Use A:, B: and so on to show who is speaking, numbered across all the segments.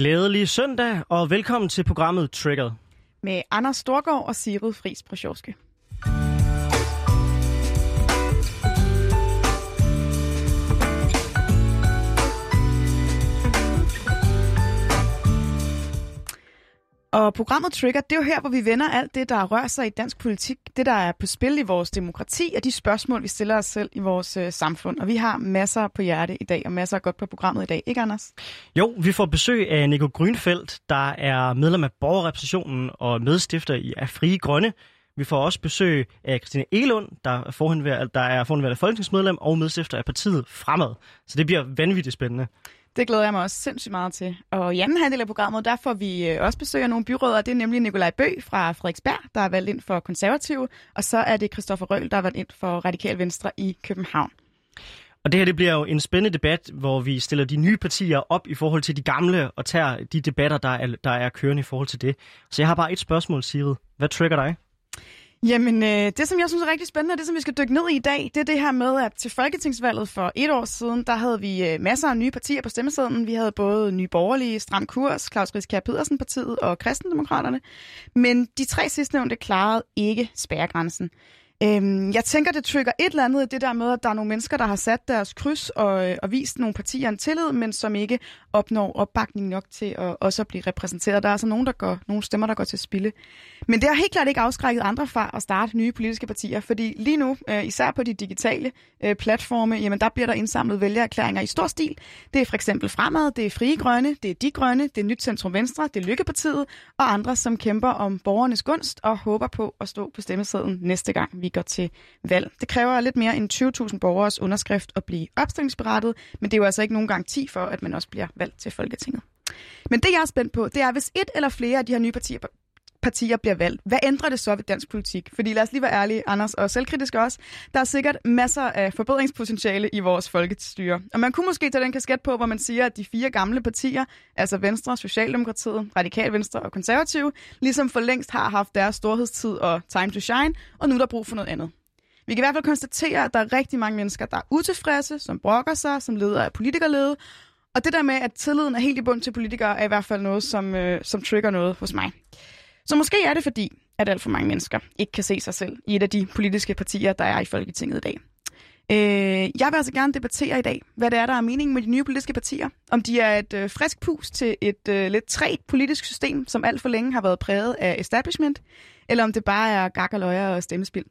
A: Glædelig søndag, og velkommen til programmet Triggered.
B: Med Anders Storgård og Sigrid Friis Brosjovske. Og programmet Trigger, det er jo her, hvor vi vender alt det, der rører sig i dansk politik, det, der er på spil i vores demokrati, og de spørgsmål, vi stiller os selv i vores øh, samfund. Og vi har masser på hjerte i dag, og masser godt på programmet i dag. Ikke, Anders?
A: Jo, vi får besøg af Nico Grønfeldt, der er medlem af borgerrepræsentationen og medstifter i af Frie Grønne. Vi får også besøg af Christine Elund, der er forhenværende, der er forhenværende folketingsmedlem og medstifter af partiet Fremad. Så det bliver vanvittigt spændende.
B: Det glæder jeg mig også sindssygt meget til. Og i anden halvdel af programmet, der får vi øh, også besøg af nogle byråder. Det er nemlig Nikolaj Bø fra Frederiksberg, der er valgt ind for konservative. Og så er det Christoffer Røhl, der er valgt ind for Radikal Venstre i København.
A: Og det her det bliver jo en spændende debat, hvor vi stiller de nye partier op i forhold til de gamle, og tager de debatter, der er, der er kørende i forhold til det. Så jeg har bare et spørgsmål, Sigrid. Hvad trigger dig?
B: Jamen, øh, det som jeg synes er rigtig spændende, og det som vi skal dykke ned i i dag, det er det her med, at til Folketingsvalget for et år siden, der havde vi øh, masser af nye partier på stemmesedlen. Vi havde både Nye Borgerlige, Stram Kurs, Claus Riskær Pedersen partiet og Kristendemokraterne. Men de tre sidstnævnte klarede ikke spærregrænsen. Øhm, jeg tænker, det trigger et eller andet det der med, at der er nogle mennesker, der har sat deres kryds og, øh, og vist nogle partier en tillid, men som ikke opnår opbakning nok til at også at blive repræsenteret. Der er altså nogen, der går, nogle stemmer, der går til spilde. Men det har helt klart ikke afskrækket andre fra at starte nye politiske partier, fordi lige nu, øh, især på de digitale øh, platforme, jamen der bliver der indsamlet vælgererklæringer i stor stil. Det er for eksempel Fremad, det er Frie Grønne, det er De Grønne, det er Nyt Centrum Venstre, det er Lykkepartiet og andre, som kæmper om borgernes gunst og håber på at stå på stemmesedlen næste gang, vi går til valg. Det kræver lidt mere end 20.000 borgers underskrift at blive opstillingsberettet, men det er jo altså ikke nogen garanti for, at man også bliver valgt til Folketinget. Men det, jeg er spændt på, det er, hvis et eller flere af de her nye partier partier bliver valgt. Hvad ændrer det så ved dansk politik? Fordi lad os lige være ærlige, Anders, og selvkritisk også. Der er sikkert masser af forbedringspotentiale i vores folkestyre. Og man kunne måske tage den kasket på, hvor man siger, at de fire gamle partier, altså Venstre, Socialdemokratiet, Radikal Venstre og Konservative, ligesom for længst har haft deres storhedstid og time to shine, og nu er der brug for noget andet. Vi kan i hvert fald konstatere, at der er rigtig mange mennesker, der er utilfredse, som brokker sig, som leder af politikerlede, og det der med, at tilliden er helt i bund til politikere, er i hvert fald noget, som, øh, som trigger noget hos mig. Så måske er det fordi, at alt for mange mennesker ikke kan se sig selv i et af de politiske partier, der er i Folketinget i dag. Øh, jeg vil altså gerne debattere i dag, hvad det er, der er meningen med de nye politiske partier. Om de er et øh, frisk pus til et øh, lidt træt politisk system, som alt for længe har været præget af establishment, eller om det bare er gak og løjer og stemmespil.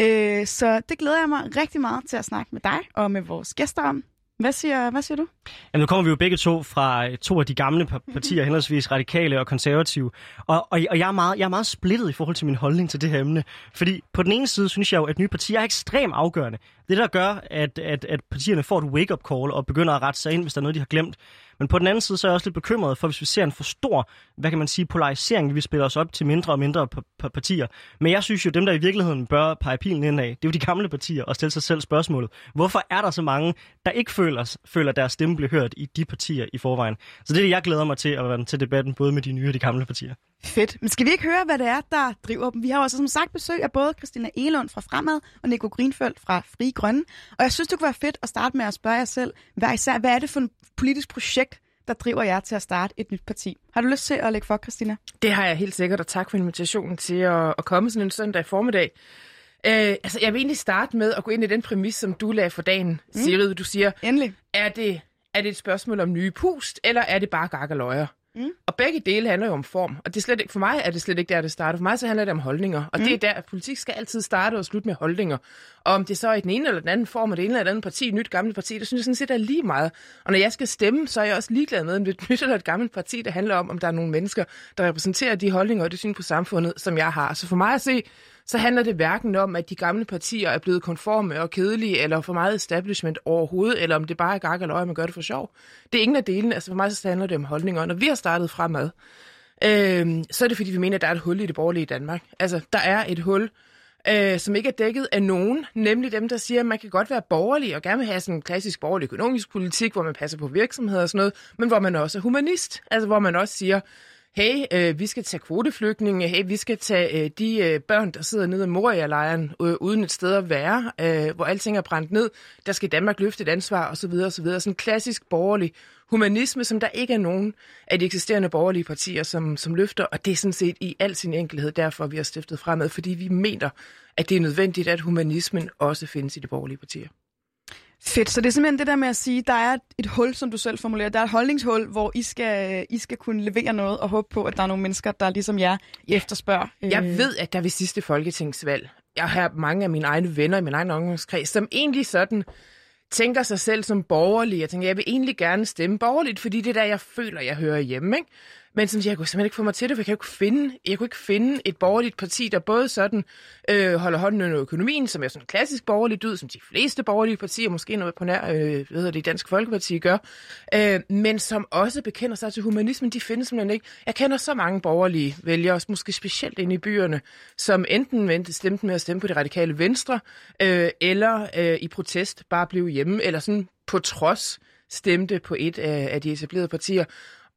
B: Øh, så det glæder jeg mig rigtig meget til at snakke med dig og med vores gæster om. Hvad siger, hvad siger du?
A: Jamen, nu kommer vi jo begge to fra øh, to af de gamle partier, henholdsvis radikale og konservative. Og, og, og jeg, er meget, jeg er meget splittet i forhold til min holdning til det her emne. Fordi på den ene side synes jeg jo, at nye partier er ekstremt afgørende. Det, der gør, at, at, at partierne får et wake-up call og begynder at rette sig ind, hvis der er noget, de har glemt. Men på den anden side, så er jeg også lidt bekymret for, hvis vi ser en for stor, hvad kan man sige, polarisering, vi spiller os op til mindre og mindre partier. Men jeg synes jo, dem, der i virkeligheden bør pege pilen indad, det er jo de gamle partier og stille sig selv spørgsmålet. Hvorfor er der så mange, der ikke føler, føler deres stemme bliver hørt i de partier i forvejen? Så det er det, jeg glæder mig til at være til debatten, både med de nye og de gamle partier.
B: Fedt. Men skal vi ikke høre, hvad det er, der driver dem? Vi har også som sagt besøg af både Christina Elund fra Fremad og Nico Greenfeldt fra Fri Grønne. Og jeg synes, det kunne være fedt at starte med at spørge jer selv, hvad, især, hvad er det for et politisk projekt, der driver jer til at starte et nyt parti. Har du lyst til at lægge for, Christina?
C: Det har jeg helt sikkert, og tak for invitationen til at, at komme sådan en søndag formiddag. Øh, altså, jeg vil egentlig starte med at gå ind i den præmis, som du lagde for dagen, mm. Sigrid. Du siger,
B: Endelig.
C: Er, det, er det et spørgsmål om nye pust, eller er det bare gak og løjer? Mm. Og begge dele handler jo om form. Og det er slet ikke, for mig er det slet ikke der, det starter. For mig så handler det om holdninger. Og mm. det er der, at politik skal altid starte og slutte med holdninger. Og om det så er i den ene eller den anden form, og det ene eller andet parti, et nyt gammelt parti, det synes jeg sådan set er lige meget. Og når jeg skal stemme, så er jeg også ligeglad med, om det er et nyt eller et gammelt parti, det handler om, om der er nogle mennesker, der repræsenterer de holdninger og det syn på samfundet, som jeg har. Så for mig at se, så handler det hverken om, at de gamle partier er blevet konforme og kedelige, eller for meget establishment overhovedet, eller om det bare er gak eller man gør det for sjov. Det er ingen af delene. Altså for mig så handler det om holdninger. Og når vi har startet fremad, øh, så er det fordi, vi mener, at der er et hul i det borgerlige Danmark. Altså, der er et hul, øh, som ikke er dækket af nogen, nemlig dem, der siger, at man kan godt være borgerlig og gerne vil have sådan en klassisk borgerlig økonomisk politik, hvor man passer på virksomheder og sådan noget, men hvor man også er humanist. Altså, hvor man også siger, hey, øh, vi skal tage kvoteflygtninge, hey, vi skal tage øh, de øh, børn, der sidder nede i Moria-lejren, øh, uden et sted at være, øh, hvor alting er brændt ned, der skal Danmark løfte et ansvar, osv. osv. Sådan en klassisk borgerlig humanisme, som der ikke er nogen af de eksisterende borgerlige partier, som, som løfter, og det er sådan set i al sin enkelhed derfor, vi har stiftet fremad, fordi vi mener, at det er nødvendigt, at humanismen også findes i de borgerlige partier.
B: Fedt, så det er simpelthen det der med at sige, der er et hul, som du selv formulerer. Der er et holdningshul, hvor I skal, I skal kunne levere noget og håbe på, at der er nogle mennesker, der ligesom jer efterspørger.
C: Jeg ved, at der ved sidste folketingsvalg, jeg har mange af mine egne venner i min egen omgangskreds, som egentlig sådan tænker sig selv som borgerlig. Jeg tænker, jeg vil egentlig gerne stemme borgerligt, fordi det er der, jeg føler, jeg hører hjemme. Ikke? Men som jeg kunne simpelthen ikke få mig til det, for jeg, kan ikke finde, jeg kunne ikke finde et borgerligt parti, der både sådan øh, holder hånden under økonomien, som er sådan klassisk borgerligt ud, som de fleste borgerlige partier, måske noget på nær, øh, ved det, Dansk Folkeparti gør, øh, men som også bekender sig til humanismen, de findes simpelthen ikke. Jeg kender så mange borgerlige vælgere, måske specielt inde i byerne, som enten vendte stemte med at stemme på det radikale venstre, øh, eller øh, i protest bare blev hjemme, eller sådan på trods stemte på et af, af de etablerede partier.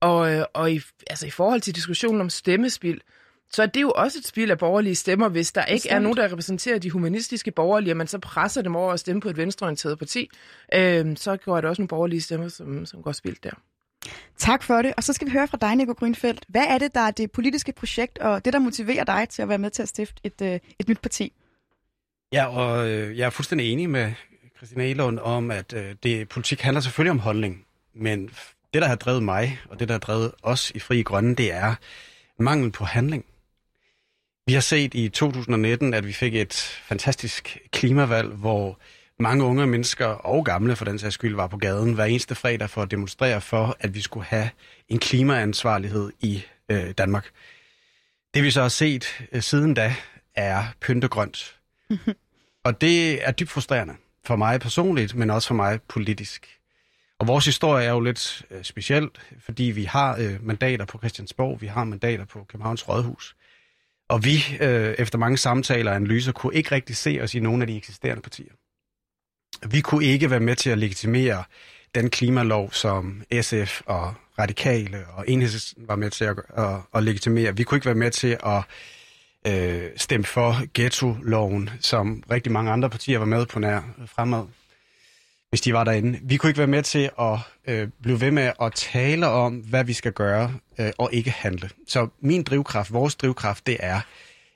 C: Og, øh, og i, altså, i forhold til diskussionen om stemmespil, så er det jo også et spil af borgerlige stemmer, hvis der ikke Bestemt. er nogen, der repræsenterer de humanistiske borgerlige, og man så presser dem over at stemme på et venstreorienteret parti, øh, så går det også nogle borgerlige stemmer, som, som går spildt der.
B: Tak for det. Og så skal vi høre fra dig, Nico Grønfeldt. Hvad er det, der er det politiske projekt, og det, der motiverer dig til at være med til at stifte et, øh, et nyt parti?
D: Ja, og øh, jeg er fuldstændig enig med Christina Elund om, at det, politik handler selvfølgelig om holdning, men det, der har drevet mig, og det, der har drevet os i Fri Grønne, det er mangel på handling. Vi har set i 2019, at vi fik et fantastisk klimavalg, hvor mange unge mennesker og gamle for den sags skyld var på gaden hver eneste fredag for at demonstrere for, at vi skulle have en klimaansvarlighed i øh, Danmark. Det vi så har set øh, siden da er pyntegrønt. og det er dybt frustrerende for mig personligt, men også for mig politisk. Og vores historie er jo lidt øh, speciel, fordi vi har øh, mandater på Christiansborg, vi har mandater på Københavns Rådhus. Og vi, øh, efter mange samtaler og analyser, kunne ikke rigtig se os i nogle af de eksisterende partier. Vi kunne ikke være med til at legitimere den klimalov, som SF og Radikale og Enhedslisten var med til at, at, at legitimere. Vi kunne ikke være med til at øh, stemme for ghetto-loven, som rigtig mange andre partier var med på nær fremad hvis de var derinde. Vi kunne ikke være med til at øh, blive ved med at tale om, hvad vi skal gøre øh, og ikke handle. Så min drivkraft, vores drivkraft, det er,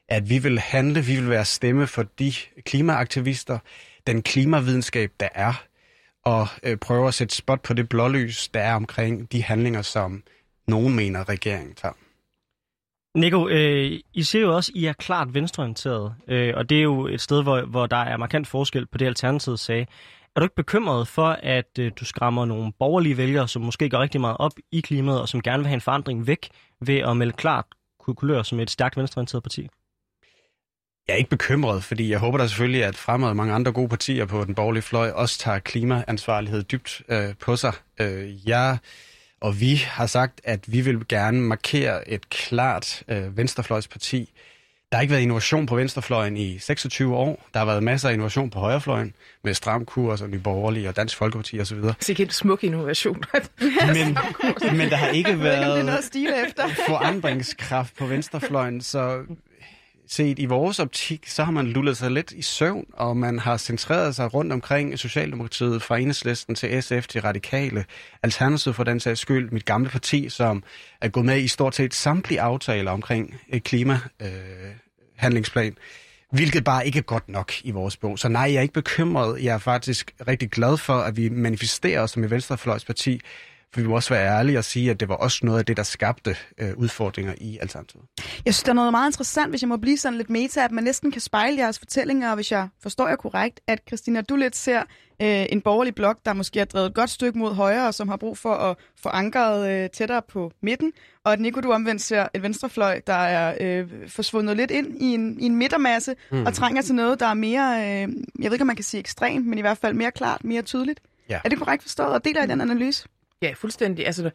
D: at vi vil handle, vi vil være stemme for de klimaaktivister, den klimavidenskab, der er, og øh, prøve at sætte spot på det blålys, der er omkring de handlinger, som nogen mener, regeringen tager.
A: Nico, øh, I ser jo også, at I er klart venstreorienteret, øh, og det er jo et sted, hvor, hvor der er markant forskel på det, Alternativet sagde. Er du ikke bekymret for, at øh, du skræmmer nogle borgerlige vælgere, som måske går rigtig meget op i klimaet, og som gerne vil have en forandring væk, ved at melde klart kulør som et stærkt venstreorienteret parti?
D: Jeg er ikke bekymret, fordi jeg håber da selvfølgelig, at fremad mange andre gode partier på den borgerlige fløj også tager klimaansvarlighed dybt øh, på sig. Øh, jeg og vi har sagt, at vi vil gerne markere et klart øh, venstrefløjsparti, der har ikke været innovation på venstrefløjen i 26 år. Der har været masser af innovation på højrefløjen med stram kurs og Nye Borgerlige og Dansk Folkeparti osv.
C: Det er en smuk innovation.
D: men, men der har ikke været forandringskraft på venstrefløjen, så set i vores optik, så har man lullet sig lidt i søvn, og man har centreret sig rundt omkring Socialdemokratiet fra enhedslisten til SF til Radikale, Alternativet for den sags skyld, mit gamle parti, som er gået med i stort set samtlige aftaler omkring et klimahandlingsplan handlingsplan, hvilket bare ikke er godt nok i vores bog. Så nej, jeg er ikke bekymret. Jeg er faktisk rigtig glad for, at vi manifesterer os som et venstrefløjsparti, for vi må også være ærlige og sige, at det var også noget af det, der skabte øh, udfordringer i Alternativet.
B: Jeg synes, der er noget meget interessant, hvis jeg må blive sådan lidt meta, at man næsten kan spejle jeres fortællinger, og hvis jeg forstår jer korrekt, at Christina, du lidt ser øh, en borgerlig blok, der måske har drevet et godt stykke mod højre, og som har brug for at få ankeret øh, tættere på midten, og at Nico, du omvendt ser et venstrefløj, der er øh, forsvundet lidt ind i en, i en midtermasse, mm. og trænger til noget, der er mere, øh, jeg ved ikke, om man kan sige ekstremt, men i hvert fald mere klart, mere tydeligt. Ja. Er det korrekt forstået, og deler I den analyse?
C: Ja, fuldstændig. Altså,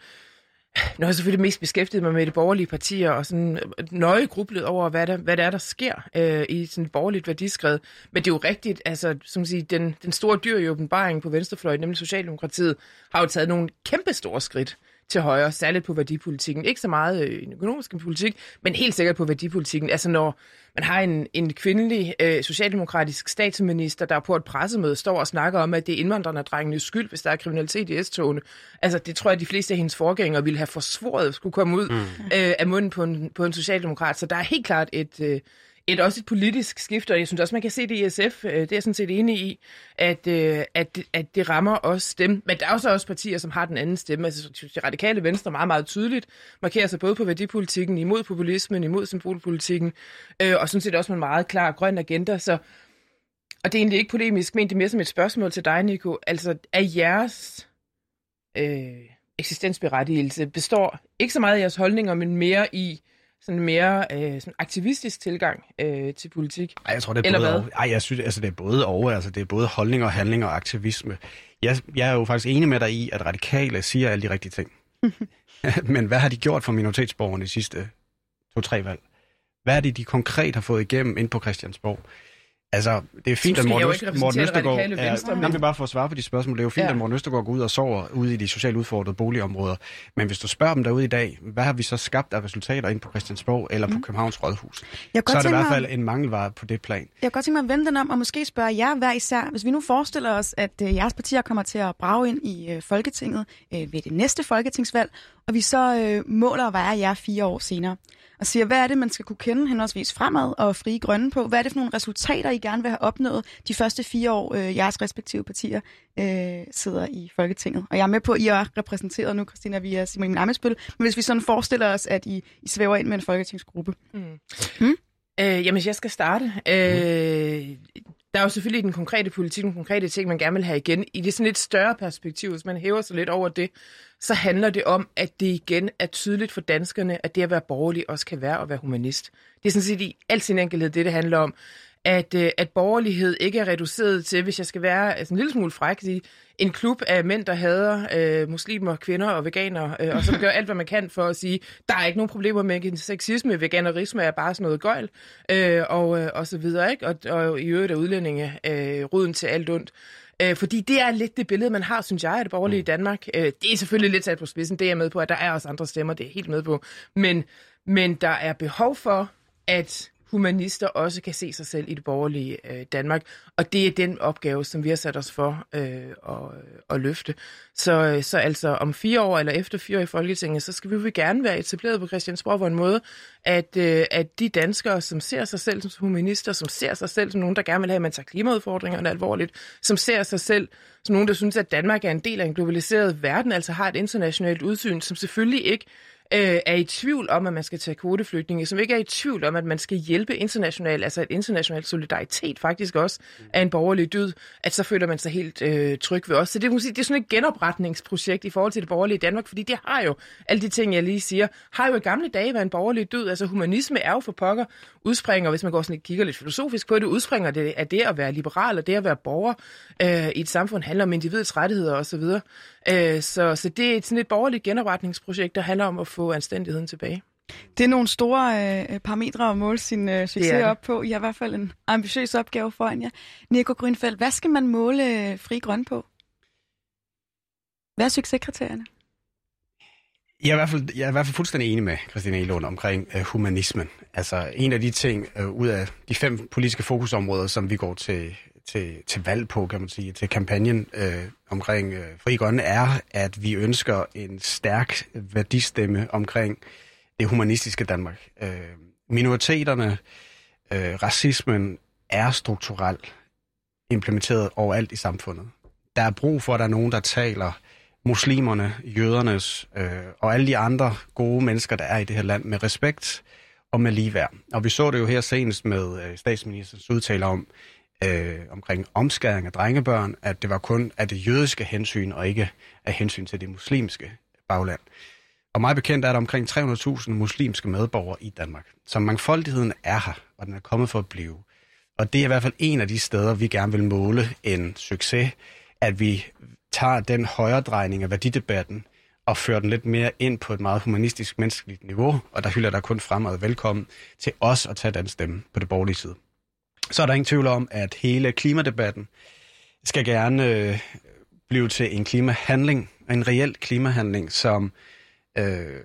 C: nu har jeg selvfølgelig mest beskæftiget mig med de borgerlige partier og sådan øh, nøje grublet over, hvad der, hvad der er, der sker øh, i sådan et borgerligt værdiskred. Men det er jo rigtigt, altså, som sige, den, den store dyr i åbenbaringen på venstrefløjen, nemlig Socialdemokratiet, har jo taget nogle kæmpe store skridt til højre, særligt på værdipolitikken. Ikke så meget øh, i den økonomiske politik, men helt sikkert på værdipolitikken. Altså når man har en, en kvindelig øh, socialdemokratisk statsminister, der på et pressemøde står og snakker om, at det er indvandrerne skyld, hvis der er kriminalitet i S-togene. Altså det tror jeg, at de fleste af hendes forgængere ville have forsvoret skulle komme ud mm. øh, af munden på en, på en socialdemokrat. Så der er helt klart et... Øh, et også et politisk skift, og jeg synes også, man kan se det i SF, øh, det er jeg sådan set enig i, at, øh, at, at det rammer også dem. Men der er også også partier, som har den anden stemme. Altså, de radikale venstre meget, meget tydeligt markerer sig både på værdipolitikken, imod populismen, imod symbolpolitikken, øh, og sådan set også med en meget klar grøn agenda. Så, og det er egentlig ikke polemisk, men det er mere som et spørgsmål til dig, Nico. Altså, er jeres øh, eksistensberettigelse består ikke så meget af jeres holdninger, men mere i, sådan mere øh, sådan aktivistisk tilgang øh, til politik?
D: Ej, jeg tror, det er både og. Ej, jeg synes, altså, det er både og. Altså, det er både holdninger, handlinger og aktivisme. Jeg, jeg er jo faktisk enig med dig i, at radikale siger alle de rigtige ting. Men hvad har de gjort for minoritetsborgerne de sidste to-tre valg? Hvad er det, de konkret har fået igennem ind på Christiansborg? Altså, det er fint, at Morten Østergaard... Er, men... bare for at svare på de spørgsmål. Det er jo fint, ja. at Morten Østergaard går ud og sover ude i de socialt udfordrede boligområder. Men hvis du spørger dem derude i dag, hvad har vi så skabt af resultater ind på Christiansborg eller mm. på Københavns Rådhus? Jeg så er det i hvert fald en mangelvare på det plan.
B: Jeg kan godt tænke mig at vende den om og måske spørge jer hver især. Hvis vi nu forestiller os, at øh, jeres partier kommer til at brage ind i øh, Folketinget øh, ved det næste folketingsvalg, og vi så øh, måler at være jer fire år senere og siger, hvad er det, man skal kunne kende henholdsvis fremad og frie grønne på? Hvad er det for nogle resultater, I gerne vil have opnået de første fire år, øh, jeres respektive partier øh, sidder i Folketinget? Og jeg er med på, at I er repræsenteret nu, Christina, via Simon Amesbøl. Men hvis vi sådan forestiller os, at I, I svæver ind med en folketingsgruppe. Mm.
C: Mm? Øh, jamen, jeg skal starte. Øh, der er jo selvfølgelig den konkrete politik, den konkrete ting, man gerne vil have igen. I det sådan lidt større perspektiv, hvis man hæver sig lidt over det, så handler det om, at det igen er tydeligt for danskerne, at det at være borgerlig også kan være at være humanist. Det er sådan set i al sin enkelhed det, det handler om at, øh, at borgerlighed ikke er reduceret til, hvis jeg skal være altså en lille smule fræk, sige, en klub af mænd, der hader øh, muslimer, kvinder og veganere, øh, og som gør alt, hvad man kan for at sige, der er ikke nogen problemer med sexisme, veganerisme er bare sådan noget gøjl, øh, og, øh, og så videre, ikke? Og, og i øvrigt er udlændinge øh, ruden til alt ondt. Øh, fordi det er lidt det billede, man har, synes jeg, af det borgerlige i mm. Danmark. Øh, det er selvfølgelig lidt sat på spidsen, det er jeg med på, at der er også andre stemmer, det er helt med på. Men, men der er behov for, at humanister også kan se sig selv i det borgerlige øh, Danmark. Og det er den opgave, som vi har sat os for øh, at, at løfte. Så, øh, så altså om fire år eller efter fire år i Folketinget, så skal vi jo gerne være etableret på Christiansborg på en måde, at, øh, at de danskere, som ser sig selv som humanister, som ser sig selv som nogen, der gerne vil have, at man tager klimaudfordringerne alvorligt, som ser sig selv som nogen, der synes, at Danmark er en del af en globaliseret verden, altså har et internationalt udsyn, som selvfølgelig ikke øh, er i tvivl om, at man skal tage kvoteflygtninge, som ikke er i tvivl om, at man skal hjælpe internationalt, altså et internationalt solidaritet faktisk også, er en borgerlig dyd, at så føler man sig helt øh, tryg ved os. Så det, det er sådan et genopretningsprojekt i forhold til det borgerlige Danmark, fordi det har jo, alle de ting, jeg lige siger, har jo i gamle dage været en borgerlig dyd. Altså humanisme er jo for pokker udspringer, hvis man går sådan lidt, kigger lidt filosofisk på det, udspringer det af det at være liberal og det at være borger øh, i et samfund handler om individets rettigheder osv. Øh, så, så det er sådan et borgerligt genopretningsprojekt, der handler om at få anstændigheden tilbage.
B: Det er nogle store øh, parametre at måle sin øh, succes det det. op på. I har i hvert fald en ambitiøs opgave foran jer. Nico Grønfeldt, hvad skal man måle øh, fri grøn på? Hvad er succeskriterierne?
D: Jeg er, i hvert fald, jeg er i hvert fald fuldstændig enig med Christina Elund omkring uh, humanismen. Altså en af de ting uh, ud af de fem politiske fokusområder, som vi går til, til, til valg på, kan man sige, til kampagnen øh, omkring øh, Fri Grønne, er, at vi ønsker en stærk værdistemme omkring det humanistiske Danmark. Øh, minoriteterne, øh, racismen er strukturelt implementeret overalt i samfundet. Der er brug for, at der er nogen, der taler muslimerne, jødernes øh, og alle de andre gode mennesker, der er i det her land, med respekt og med ligeværd. Og vi så det jo her senest med øh, statsministerens udtaler om, øh, omkring omskæring af drengebørn, at det var kun af det jødiske hensyn, og ikke af hensyn til det muslimske bagland. Og meget bekendt er der omkring 300.000 muslimske medborgere i Danmark. Så mangfoldigheden er her, og den er kommet for at blive. Og det er i hvert fald en af de steder, vi gerne vil måle en succes, at vi tager den højredrejning af værdidebatten og fører den lidt mere ind på et meget humanistisk menneskeligt niveau, og der hylder der kun fremad velkommen til os at tage den stemme på det borgerlige side. Så er der ingen tvivl om, at hele klimadebatten skal gerne øh, blive til en klimahandling, en reel klimahandling, som øh,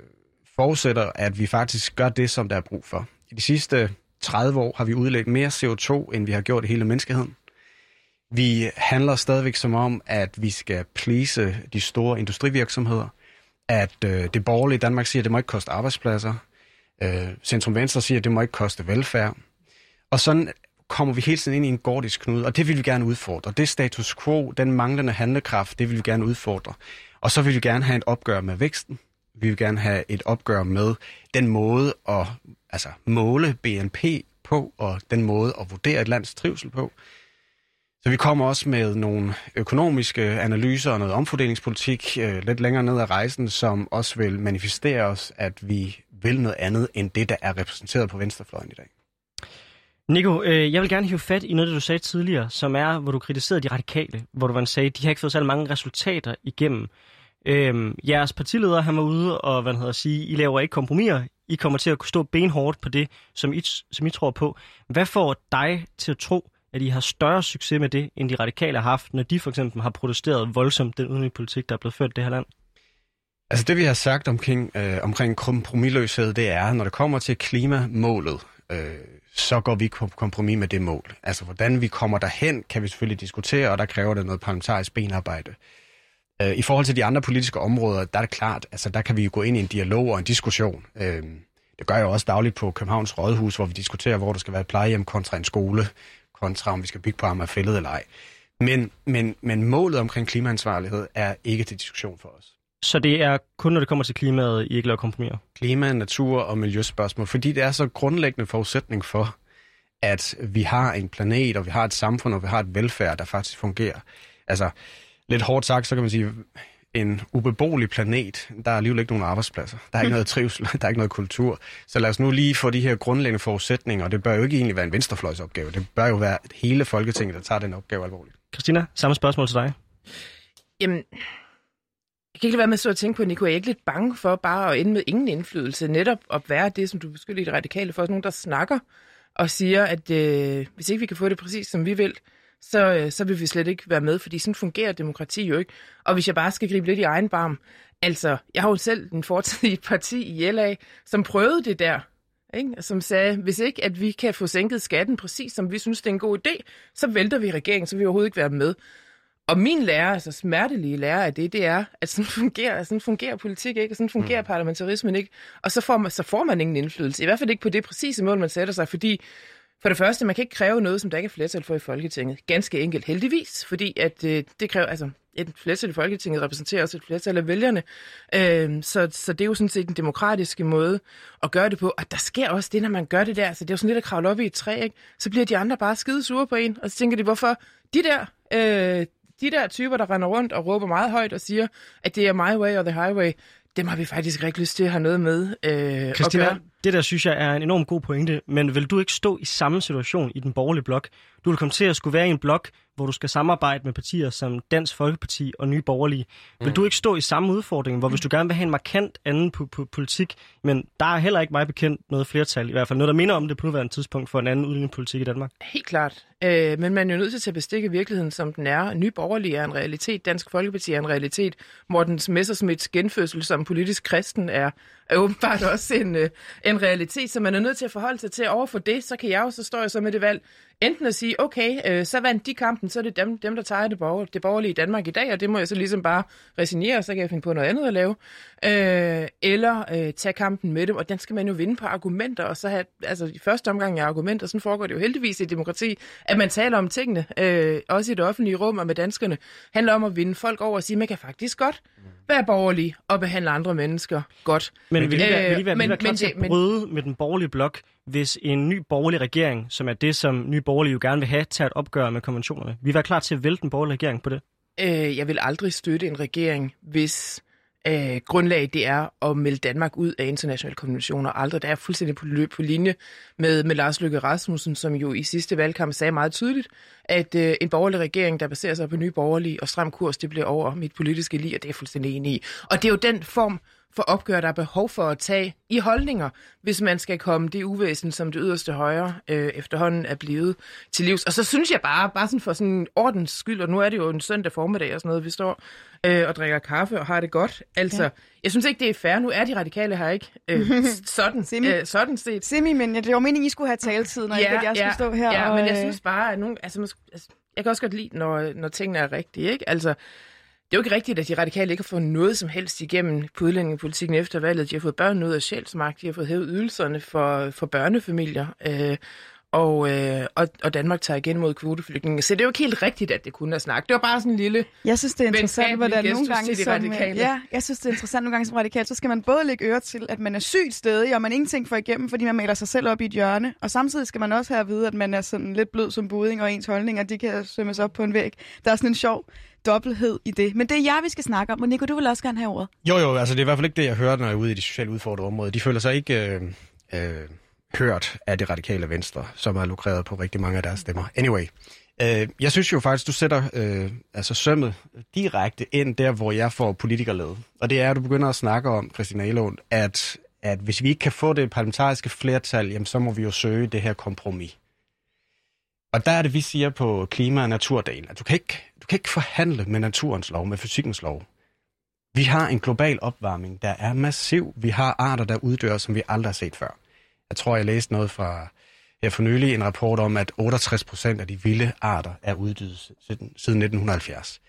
D: forudsætter, at vi faktisk gør det, som der er brug for. I de sidste 30 år har vi udledt mere CO2, end vi har gjort i hele menneskeheden. Vi handler stadigvæk som om, at vi skal plise de store industrivirksomheder, at øh, det borgerlige Danmark siger, at det må ikke koste arbejdspladser. Øh, Centrum Venstre siger, at det må ikke koste velfærd. Og sådan kommer vi hele tiden ind i en gordisk knude, og det vil vi gerne udfordre. Det status quo, den manglende handlekraft, det vil vi gerne udfordre. Og så vil vi gerne have et opgør med væksten. Vi vil gerne have et opgør med den måde at altså, måle BNP på, og den måde at vurdere et lands trivsel på. Så vi kommer også med nogle økonomiske analyser og noget omfordelingspolitik øh, lidt længere ned ad rejsen, som også vil manifestere os, at vi vil noget andet end det, der er repræsenteret på venstrefløjen i dag.
A: Nico, øh, jeg vil gerne hive fat i noget, du sagde tidligere, som er, hvor du kritiserede de radikale, hvor du var sagde, de har ikke fået særlig mange resultater igennem. Øhm, jeres partileder, han var ude og hvad hedder, sige, I laver ikke kompromiser, I kommer til at stå benhårdt på det, som I, som I tror på. Hvad får dig til at tro, at I har større succes med det, end de radikale har haft, når de for eksempel har protesteret voldsomt den udenrigspolitik, der er blevet ført i det her land?
D: Altså det, vi har sagt omkring, øh, omkring kompromilløshed, det er, når det kommer til klimamålet, øh, så går vi på kompromis med det mål. Altså hvordan vi kommer derhen, kan vi selvfølgelig diskutere, og der kræver det noget parlamentarisk benarbejde. Øh, I forhold til de andre politiske områder, der er det klart, altså der kan vi jo gå ind i en dialog og en diskussion. Øh, det gør jeg også dagligt på Københavns Rådhus, hvor vi diskuterer, hvor der skal være et plejehjem kontra en skole, kontra om vi skal bygge på Amagerfællet eller ej. Men, men, men målet omkring klimaansvarlighed er ikke til diskussion for os.
A: Så det er kun, når det kommer til klimaet, I ikke laver kompromiser?
D: Klima, natur og miljøspørgsmål, fordi det er så grundlæggende forudsætning for, at vi har en planet, og vi har et samfund, og vi har et velfærd, der faktisk fungerer. Altså, lidt hårdt sagt, så kan man sige, en ubeboelig planet, der er alligevel ikke nogen arbejdspladser. Der er ikke noget trivsel, der er ikke noget kultur. Så lad os nu lige få de her grundlæggende forudsætninger, og det bør jo ikke egentlig være en venstrefløjsopgave. Det bør jo være hele Folketinget, der tager den opgave alvorligt.
A: Christina, samme spørgsmål til dig.
C: Jamen, jeg kan ikke lade være med så at tænke på, Nico, jeg er ikke lidt bange for bare at ende med ingen indflydelse, netop at være det, som du beskylder i det radikale for, nogen, der snakker og siger, at øh, hvis ikke vi kan få det præcis, som vi vil, så, øh, så vil vi slet ikke være med, fordi sådan fungerer demokrati jo ikke. Og hvis jeg bare skal gribe lidt i egen barm, altså, jeg har jo selv en fortid i et parti i LA, som prøvede det der, ikke? som sagde, hvis ikke at vi kan få sænket skatten præcis, som vi synes, det er en god idé, så vælter vi regeringen, så vil vi overhovedet ikke være med. Og min lærer, altså smertelige lærer af det, det er, at sådan fungerer, sådan fungerer politik ikke, og sådan fungerer mm. parlamentarismen ikke. Og så får, man, så får man ingen indflydelse. I hvert fald ikke på det præcise mål, man sætter sig, fordi for det første, man kan ikke kræve noget, som der ikke er flertal for i Folketinget. Ganske enkelt, heldigvis, fordi at øh, det kræver, altså et flertal i Folketinget repræsenterer også et flertal af vælgerne. Øh, så, så det er jo sådan set den demokratiske måde at gøre det på. Og der sker også det, når man gør det der. Så det er jo sådan lidt at kravle op i et træ, ikke? Så bliver de andre bare skide sure på en, og så tænker de, hvorfor de der, øh, de der typer, der render rundt og råber meget højt og siger, at det er my way or the highway, dem har vi faktisk ikke lyst til at have noget med øh,
A: Christina,
C: at gøre.
A: Det der synes jeg er en enormt god pointe, men vil du ikke stå i samme situation i den borgerlige blok? Du vil komme til at skulle være i en blok, hvor du skal samarbejde med partier som Dansk Folkeparti og Nye Borgerlige. Vil mm. du ikke stå i samme udfordring, hvor hvis du gerne vil have en markant anden po- po- politik, men der er heller ikke meget bekendt noget flertal, i hvert fald noget, der minder om det på nuværende tidspunkt for en anden udlændingepolitik i Danmark?
C: Helt klart. Øh, men man er jo nødt til at tage bestik af virkeligheden, som den er. Nye Borgerlige er en realitet. Dansk Folkeparti er en realitet. Mortens Messersmiths genfødsel som politisk kristen er, er åbenbart også en, øh, en realitet, så man er nødt til at forholde sig til. Overfor det, så kan jeg jo, så står jeg så med det valg, enten at sige, okay, øh, så vandt de kampen, så er det dem, dem der tager det, borger, det borgerlige i Danmark i dag, og det må jeg så ligesom bare resignere, så kan jeg finde på noget andet at lave. Øh, eller øh, tage kampen med dem, og den skal man jo vinde på argumenter, og så have, altså i første omgang af argumenter, sådan foregår det jo heldigvis i demokrati, at man taler om tingene, øh, også i det offentlige rum og med danskerne, handler om at vinde folk over og sige, man kan faktisk godt være borgerlig og behandle andre mennesker godt.
A: Men vil I være, vil I være, vil I være klar til at bryde med den borgerlige blok, hvis en ny borgerlig regering, som er det, som nye borgerlige jo gerne vil have, tager et opgør med konventionerne? Vi var klar til at vælte den borgerlige regering på det?
C: Øh, jeg vil aldrig støtte en regering, hvis øh, grundlag det er at melde Danmark ud af internationale konventioner. Aldrig. Der er fuldstændig på, på linje med, med Lars Løkke Rasmussen, som jo i sidste valgkamp sagde meget tydeligt, at øh, en borgerlig regering, der baserer sig på nye borgerlige og stram kurs, det bliver over mit politiske liv, og det er jeg fuldstændig enig i. Og det er jo den form for opgør, der er behov for at tage i holdninger, hvis man skal komme det uvæsen, som det yderste højre øh, efterhånden er blevet til livs. Og så synes jeg bare, bare sådan for sådan ordens skyld, og nu er det jo en søndag formiddag og sådan noget, vi står øh, og drikker kaffe og har det godt. Altså, ja. jeg synes ikke, det er fair. Nu er de radikale her ikke øh, sådan,
B: Semi.
C: øh, sådan set.
B: Semi, men det var meningen, I skulle have taletid, når ja, ikke at jeg skulle stå her.
C: Ja,
B: og,
C: men jeg
B: øh,
C: synes bare, at nogen, altså, måske, altså, jeg kan også godt lide, når, når tingene er rigtige, ikke? Altså, det er jo ikke rigtigt, at de radikale ikke har fået noget som helst igennem på udlændingepolitikken efter valget. De har fået børn ud af sjælsmagt, de har fået hævet ydelserne for, for børnefamilier, øh, og, øh, og, og Danmark tager igen mod kvoteflygtninge. Så det er jo ikke helt rigtigt, at det kunne er snak. Det var bare sådan en lille...
B: Jeg synes, det er interessant, hvordan nogle gange som,
C: radikale.
B: ja, jeg synes, det er interessant nogle gange som radikal, så skal man både lægge øre til, at man er sygt stedig, og man ingenting får igennem, fordi man maler sig selv op i et hjørne. Og samtidig skal man også have at vide, at man er sådan lidt blød som buding, og ens holdninger, de kan sømmes op på en væg. Der er sådan en sjov dobbelthed i det. Men det er jer, vi skal snakke om. Og Nico, du vil også gerne have ordet.
D: Jo, jo, altså det er i hvert fald ikke det, jeg hører, når jeg er ude i de socialt udfordrede områder. De føler sig ikke øh, øh, hørt af det radikale venstre, som har lukreret på rigtig mange af deres stemmer. Anyway, øh, jeg synes jo faktisk, du sætter øh, altså sømmet direkte ind der, hvor jeg får politikerlede. Og det er, at du begynder at snakke om, Christina Elund, at, at hvis vi ikke kan få det parlamentariske flertal, jamen, så må vi jo søge det her kompromis. Og der er det, vi siger på klima- og naturdelen, at du kan, ikke, du kan ikke forhandle med naturens lov, med fysikkens lov. Vi har en global opvarmning, der er massiv. Vi har arter, der uddør, som vi aldrig har set før. Jeg tror, jeg læste noget fra her for nylig, en rapport om, at 68 procent af de vilde arter er uddøde siden siden 1970.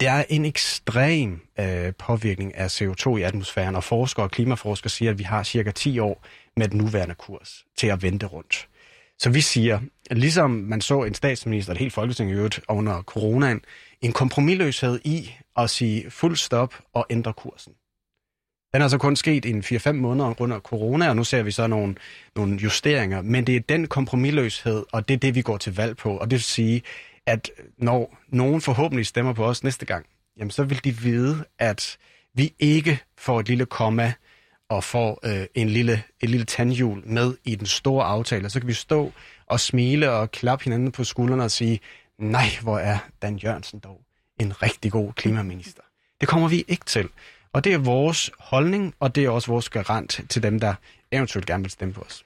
D: Det er en ekstrem øh, påvirkning af CO2 i atmosfæren, og forskere og klimaforskere siger, at vi har cirka 10 år med den nuværende kurs til at vente rundt. Så vi siger, at ligesom man så en statsminister, et helt folketing i øvrigt under coronaen, en kompromilløshed i at sige fuld stop og ændre kursen. Den er så kun sket i 4-5 måneder under corona, og nu ser vi så nogle, nogle justeringer. Men det er den kompromilløshed, og det er det, vi går til valg på. Og det vil sige, at når nogen forhåbentlig stemmer på os næste gang, jamen så vil de vide, at vi ikke får et lille komma og får øh, en lille, et lille tandhjul med i den store aftale. Så kan vi stå og smile og klappe hinanden på skuldrene og sige, nej, hvor er Dan Jørgensen dog en rigtig god klimaminister. Det kommer vi ikke til. Og det er vores holdning, og det er også vores garant til dem, der eventuelt gerne vil stemme på os.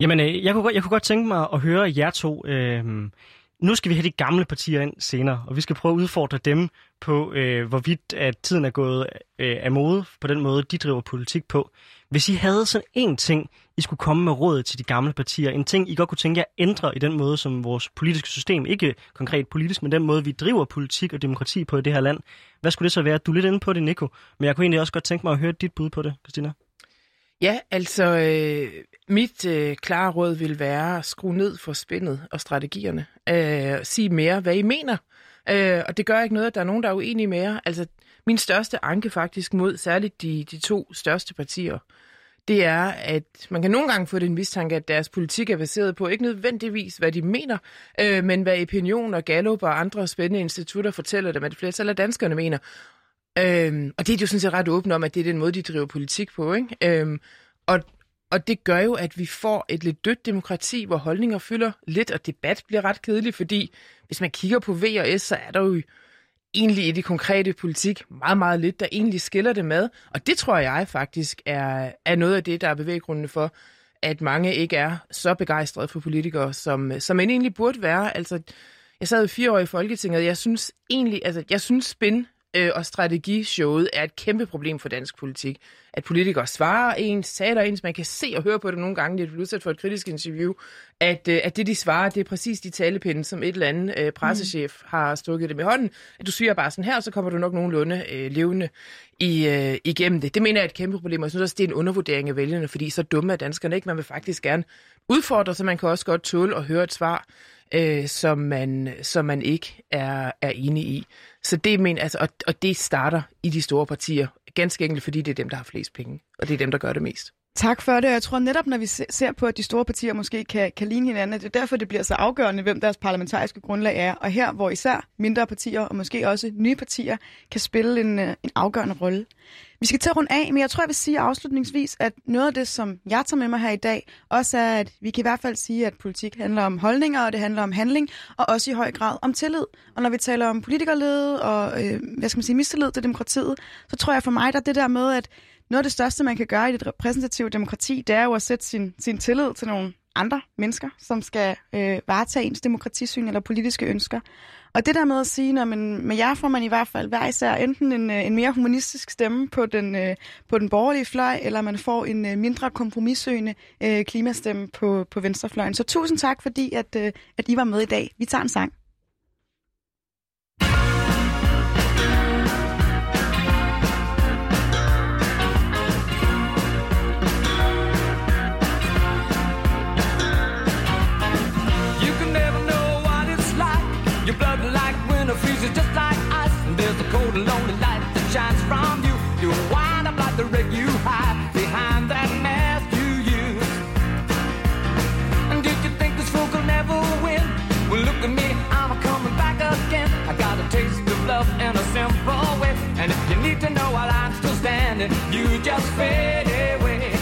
A: Jamen, øh, jeg, kunne, godt- jeg kunne godt tænke mig at høre jer to. Øh, nu skal vi have de gamle partier ind senere, og vi skal prøve at udfordre dem på, øh, hvorvidt at tiden er gået øh, af mode på den måde, de driver politik på. Hvis I havde sådan en ting, I skulle komme med råd til de gamle partier, en ting, I godt kunne tænke jer at ændre i den måde, som vores politiske system, ikke konkret politisk, men den måde, vi driver politik og demokrati på i det her land. Hvad skulle det så være? Du er lidt inde på det, Nico, men jeg kunne egentlig også godt tænke mig at høre dit bud på det, Christina.
C: Ja, altså øh, mit øh, klare råd vil være at skrue ned for spændet og strategierne. Øh, sige mere, hvad I mener. Øh, Øh, og det gør ikke noget, at der er nogen, der er uenige med jer. Altså, min største anke faktisk mod særligt de, de to største partier, det er, at man kan nogle gange få den mistanke, at deres politik er baseret på ikke nødvendigvis, hvad de mener, øh, men hvad Opinion og Gallup og andre spændende institutter fortæller dem, at flertal af danskerne mener. Øhm, og det er de jo sådan set ret åbne om, at det er den måde, de driver politik på. Ikke? Øhm, og, og det gør jo, at vi får et lidt dødt demokrati, hvor holdninger fylder lidt, og debat bliver ret kedelig, fordi hvis man kigger på V og S, så er der jo egentlig i det konkrete politik meget, meget lidt, der egentlig skiller det med. Og det tror jeg faktisk er, er noget af det, der er bevæggrundene for, at mange ikke er så begejstrede for politikere, som, som man egentlig burde være. Altså, jeg sad i fire år i Folketinget, og jeg synes egentlig, altså, jeg synes spin øh, og strategishowet er et kæmpe problem for dansk politik. At politikere svarer ens, taler ens, man kan se og høre på det nogle gange, de er udsat for et kritisk interview, at, øh, at det, de svarer, det er præcis de talepinde, som et eller andet øh, pressechef mm. har stukket dem i hånden. At du siger bare sådan her, så kommer du nok nogenlunde øh, levende i, øh, igennem det. Det mener jeg er et kæmpe problem, og jeg synes også, det er en undervurdering af vælgerne, fordi så dumme er danskerne ikke. Man vil faktisk gerne udfordre, så man kan også godt tåle at høre et svar, øh, som, man, som man ikke er, er enig i. Så det mener, altså, og, og det starter i de store partier, ganske enkelt fordi det er dem, der har flest penge, og det er dem, der gør det mest.
B: Tak for det. Jeg tror netop, når vi ser på, at de store partier måske kan, kan ligne hinanden, det er derfor, det bliver så afgørende, hvem deres parlamentariske grundlag er. Og her, hvor især mindre partier og måske også nye partier kan spille en, øh, en afgørende rolle. Vi skal til at runde af, men jeg tror, jeg vil sige afslutningsvis, at noget af det, som jeg tager med mig her i dag, også er, at vi kan i hvert fald sige, at politik handler om holdninger, og det handler om handling, og også i høj grad om tillid. Og når vi taler om politikerled og, øh, hvad skal man sige, mistillid til demokratiet, så tror jeg for mig, der det der med, at noget af det største, man kan gøre i det repræsentative demokrati, det er jo at sætte sin, sin tillid til nogle andre mennesker, som skal øh, varetage ens demokratisyn eller politiske ønsker. Og det der med at sige, at med jer får man i hvert fald hver især enten en, øh, en mere humanistisk stemme på den, øh, på den borgerlige fløj, eller man får en øh, mindre kompromissøgende øh, klimastemme på, på venstrefløjen. Så tusind tak, fordi at, øh, at I var med i dag. Vi tager en sang. the lonely light that shines from you. You wind up like the wreck you hide behind that mask you use. And did you think this fool could never win? Well, look at me, I'm coming back again. I got a taste of love in a simple way. And if you need to know while I'm still standing, you just fade away.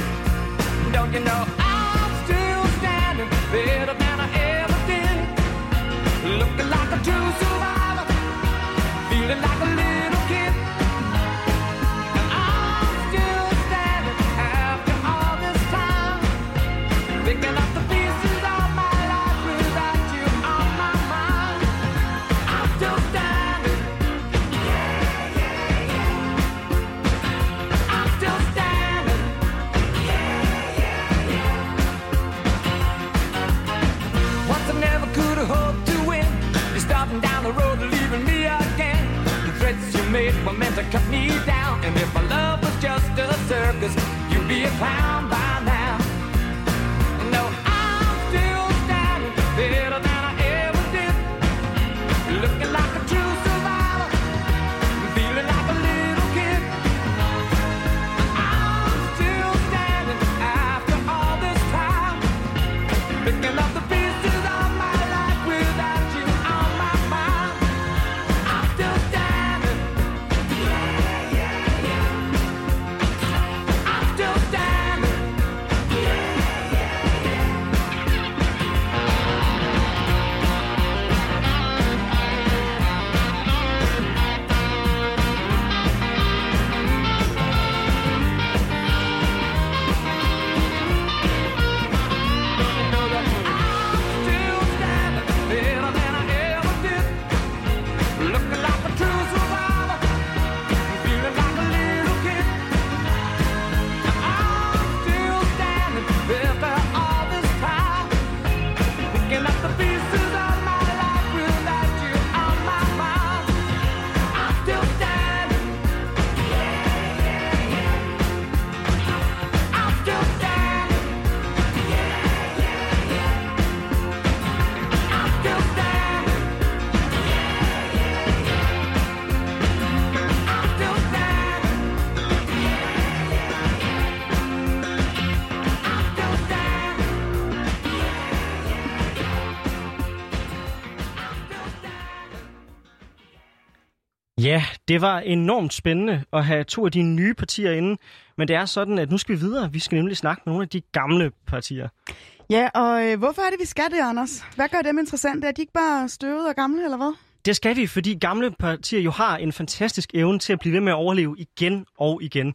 B: Don't you
A: know? Det var enormt spændende at have to af de nye partier inde. Men det er sådan, at nu skal vi videre. Vi skal nemlig snakke med nogle af de gamle partier.
B: Ja, og øh, hvorfor er det, vi skal det, Anders? Hvad gør dem interessante? Er de ikke bare støvet og gamle, eller hvad?
A: Det skal vi, fordi gamle partier jo har en fantastisk evne til at blive ved med at overleve igen og igen.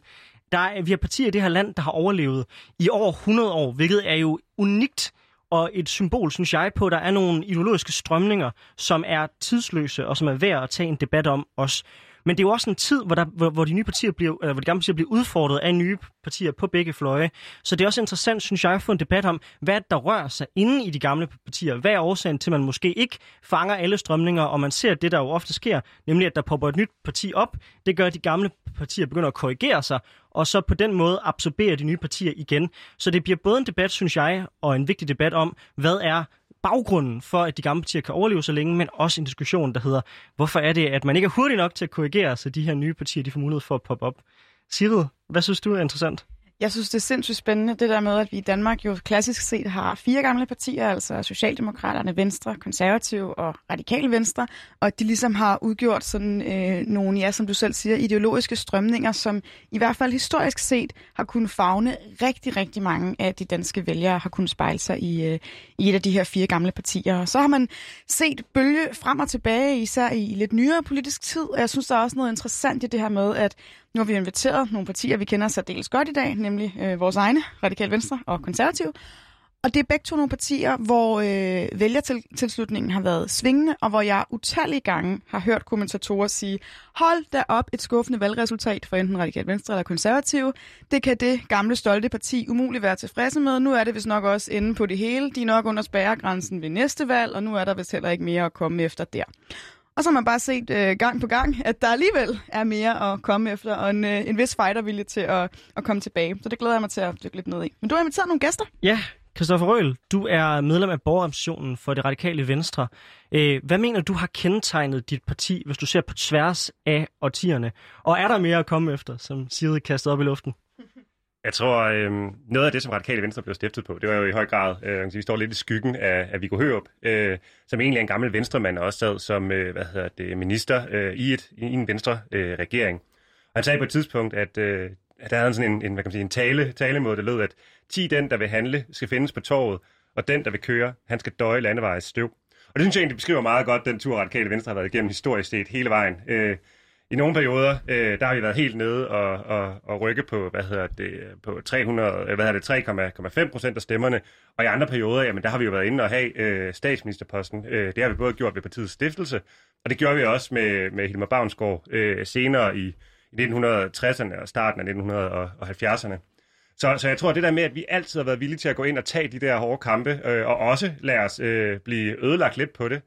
A: Der er, vi har partier i det her land, der har overlevet i over 100 år, hvilket er jo unikt og et symbol, synes jeg, på, at der er nogle ideologiske strømninger, som er tidsløse og som er værd at tage en debat om os. Men det er jo også en tid, hvor, der, hvor, hvor de nye partier bliver, eller hvor de gamle partier bliver udfordret af nye partier på begge fløje. Så det er også interessant, synes jeg, at få en debat om, hvad der rører sig inde i de gamle partier. Hvad er årsagen til, at man måske ikke fanger alle strømninger, og man ser det, der jo ofte sker, nemlig at der popper et nyt parti op. Det gør, at de gamle partier begynder at korrigere sig, og så på den måde absorberer de nye partier igen. Så det bliver både en debat, synes jeg, og en vigtig debat om, hvad er baggrunden for, at de gamle partier kan overleve så længe, men også en diskussion, der hedder, hvorfor er det, at man ikke er hurtig nok til at korrigere, så de her nye partier de får mulighed for at poppe op. Sigrid, hvad synes du er interessant?
B: Jeg synes, det er sindssygt spændende, det der med, at vi i Danmark jo klassisk set har fire gamle partier, altså Socialdemokraterne, Venstre, Konservative og Radikale Venstre, og de ligesom har udgjort sådan øh, nogle, ja, som du selv siger, ideologiske strømninger, som i hvert fald historisk set har kunnet fagne rigtig, rigtig mange af de danske vælgere, har kunnet spejle sig i, øh, i et af de her fire gamle partier. Og så har man set bølge frem og tilbage, især i lidt nyere politisk tid, og jeg synes, der er også noget interessant i det her med, at nu har vi inviteret nogle partier, vi kender særdeles godt i dag, nemlig øh, vores egne, Radikal Venstre og Konservativ. Og det er begge to nogle partier, hvor øh, vælgertilslutningen har været svingende, og hvor jeg utallige gange har hørt kommentatorer sige, hold da op et skuffende valgresultat for enten Radikal Venstre eller Konservative. Det kan det gamle stolte parti umuligt være tilfredse med. Nu er det vist nok også inde på det hele. De er nok under spærregrænsen ved næste valg, og nu er der vist heller ikke mere at komme efter der. Og så har man bare set øh, gang på gang, at der alligevel er mere at komme efter, og en, øh, en vis fightervilje til at, at komme tilbage. Så det glæder jeg mig til at dykke lidt ned i. Men du har inviteret nogle gæster.
A: Ja, Christoffer Røhl, du er medlem af borgerorganisationen for det radikale Venstre. Øh, hvad mener du har kendetegnet dit parti, hvis du ser på tværs af årtierne? Og er der mere at komme efter, som Siri kastede op i luften?
E: Jeg tror, øh, noget af det, som Radikale Venstre blev stiftet på, det var jo i høj grad, øh, vi står lidt i skyggen af, af Viggo Hørup, øh, som egentlig er en gammel venstremand, og også sad som øh, hvad hedder det, minister øh, i, et, i en venstre øh, regering. Og han sagde på et tidspunkt, at, øh, at der havde sådan en, en, hvad kan man sige, en tale, talemåde, der lød, at 10 den, der vil handle, skal findes på torvet, og den, der vil køre, han skal døje landevejs støv. Og det synes jeg egentlig beskriver meget godt den tur, Radikale Venstre har været igennem historisk set hele vejen. Øh, i nogle perioder, øh, der har vi været helt nede og, og, og rykke på, hvad hedder det, på 300, øh, hvad hedder det, 3,5 procent af stemmerne. Og i andre perioder, jamen, der har vi jo været inde og have øh, statsministerposten. Øh, det har vi både gjort ved partiets stiftelse, og det gjorde vi også med, med Hilmar Bavnsgaard øh, senere i, i 1960'erne og starten af 1970'erne. Så, så jeg tror, det der med, at vi altid har været villige til at gå ind og tage de der hårde kampe, øh, og også lade os øh, blive ødelagt lidt på det, øh,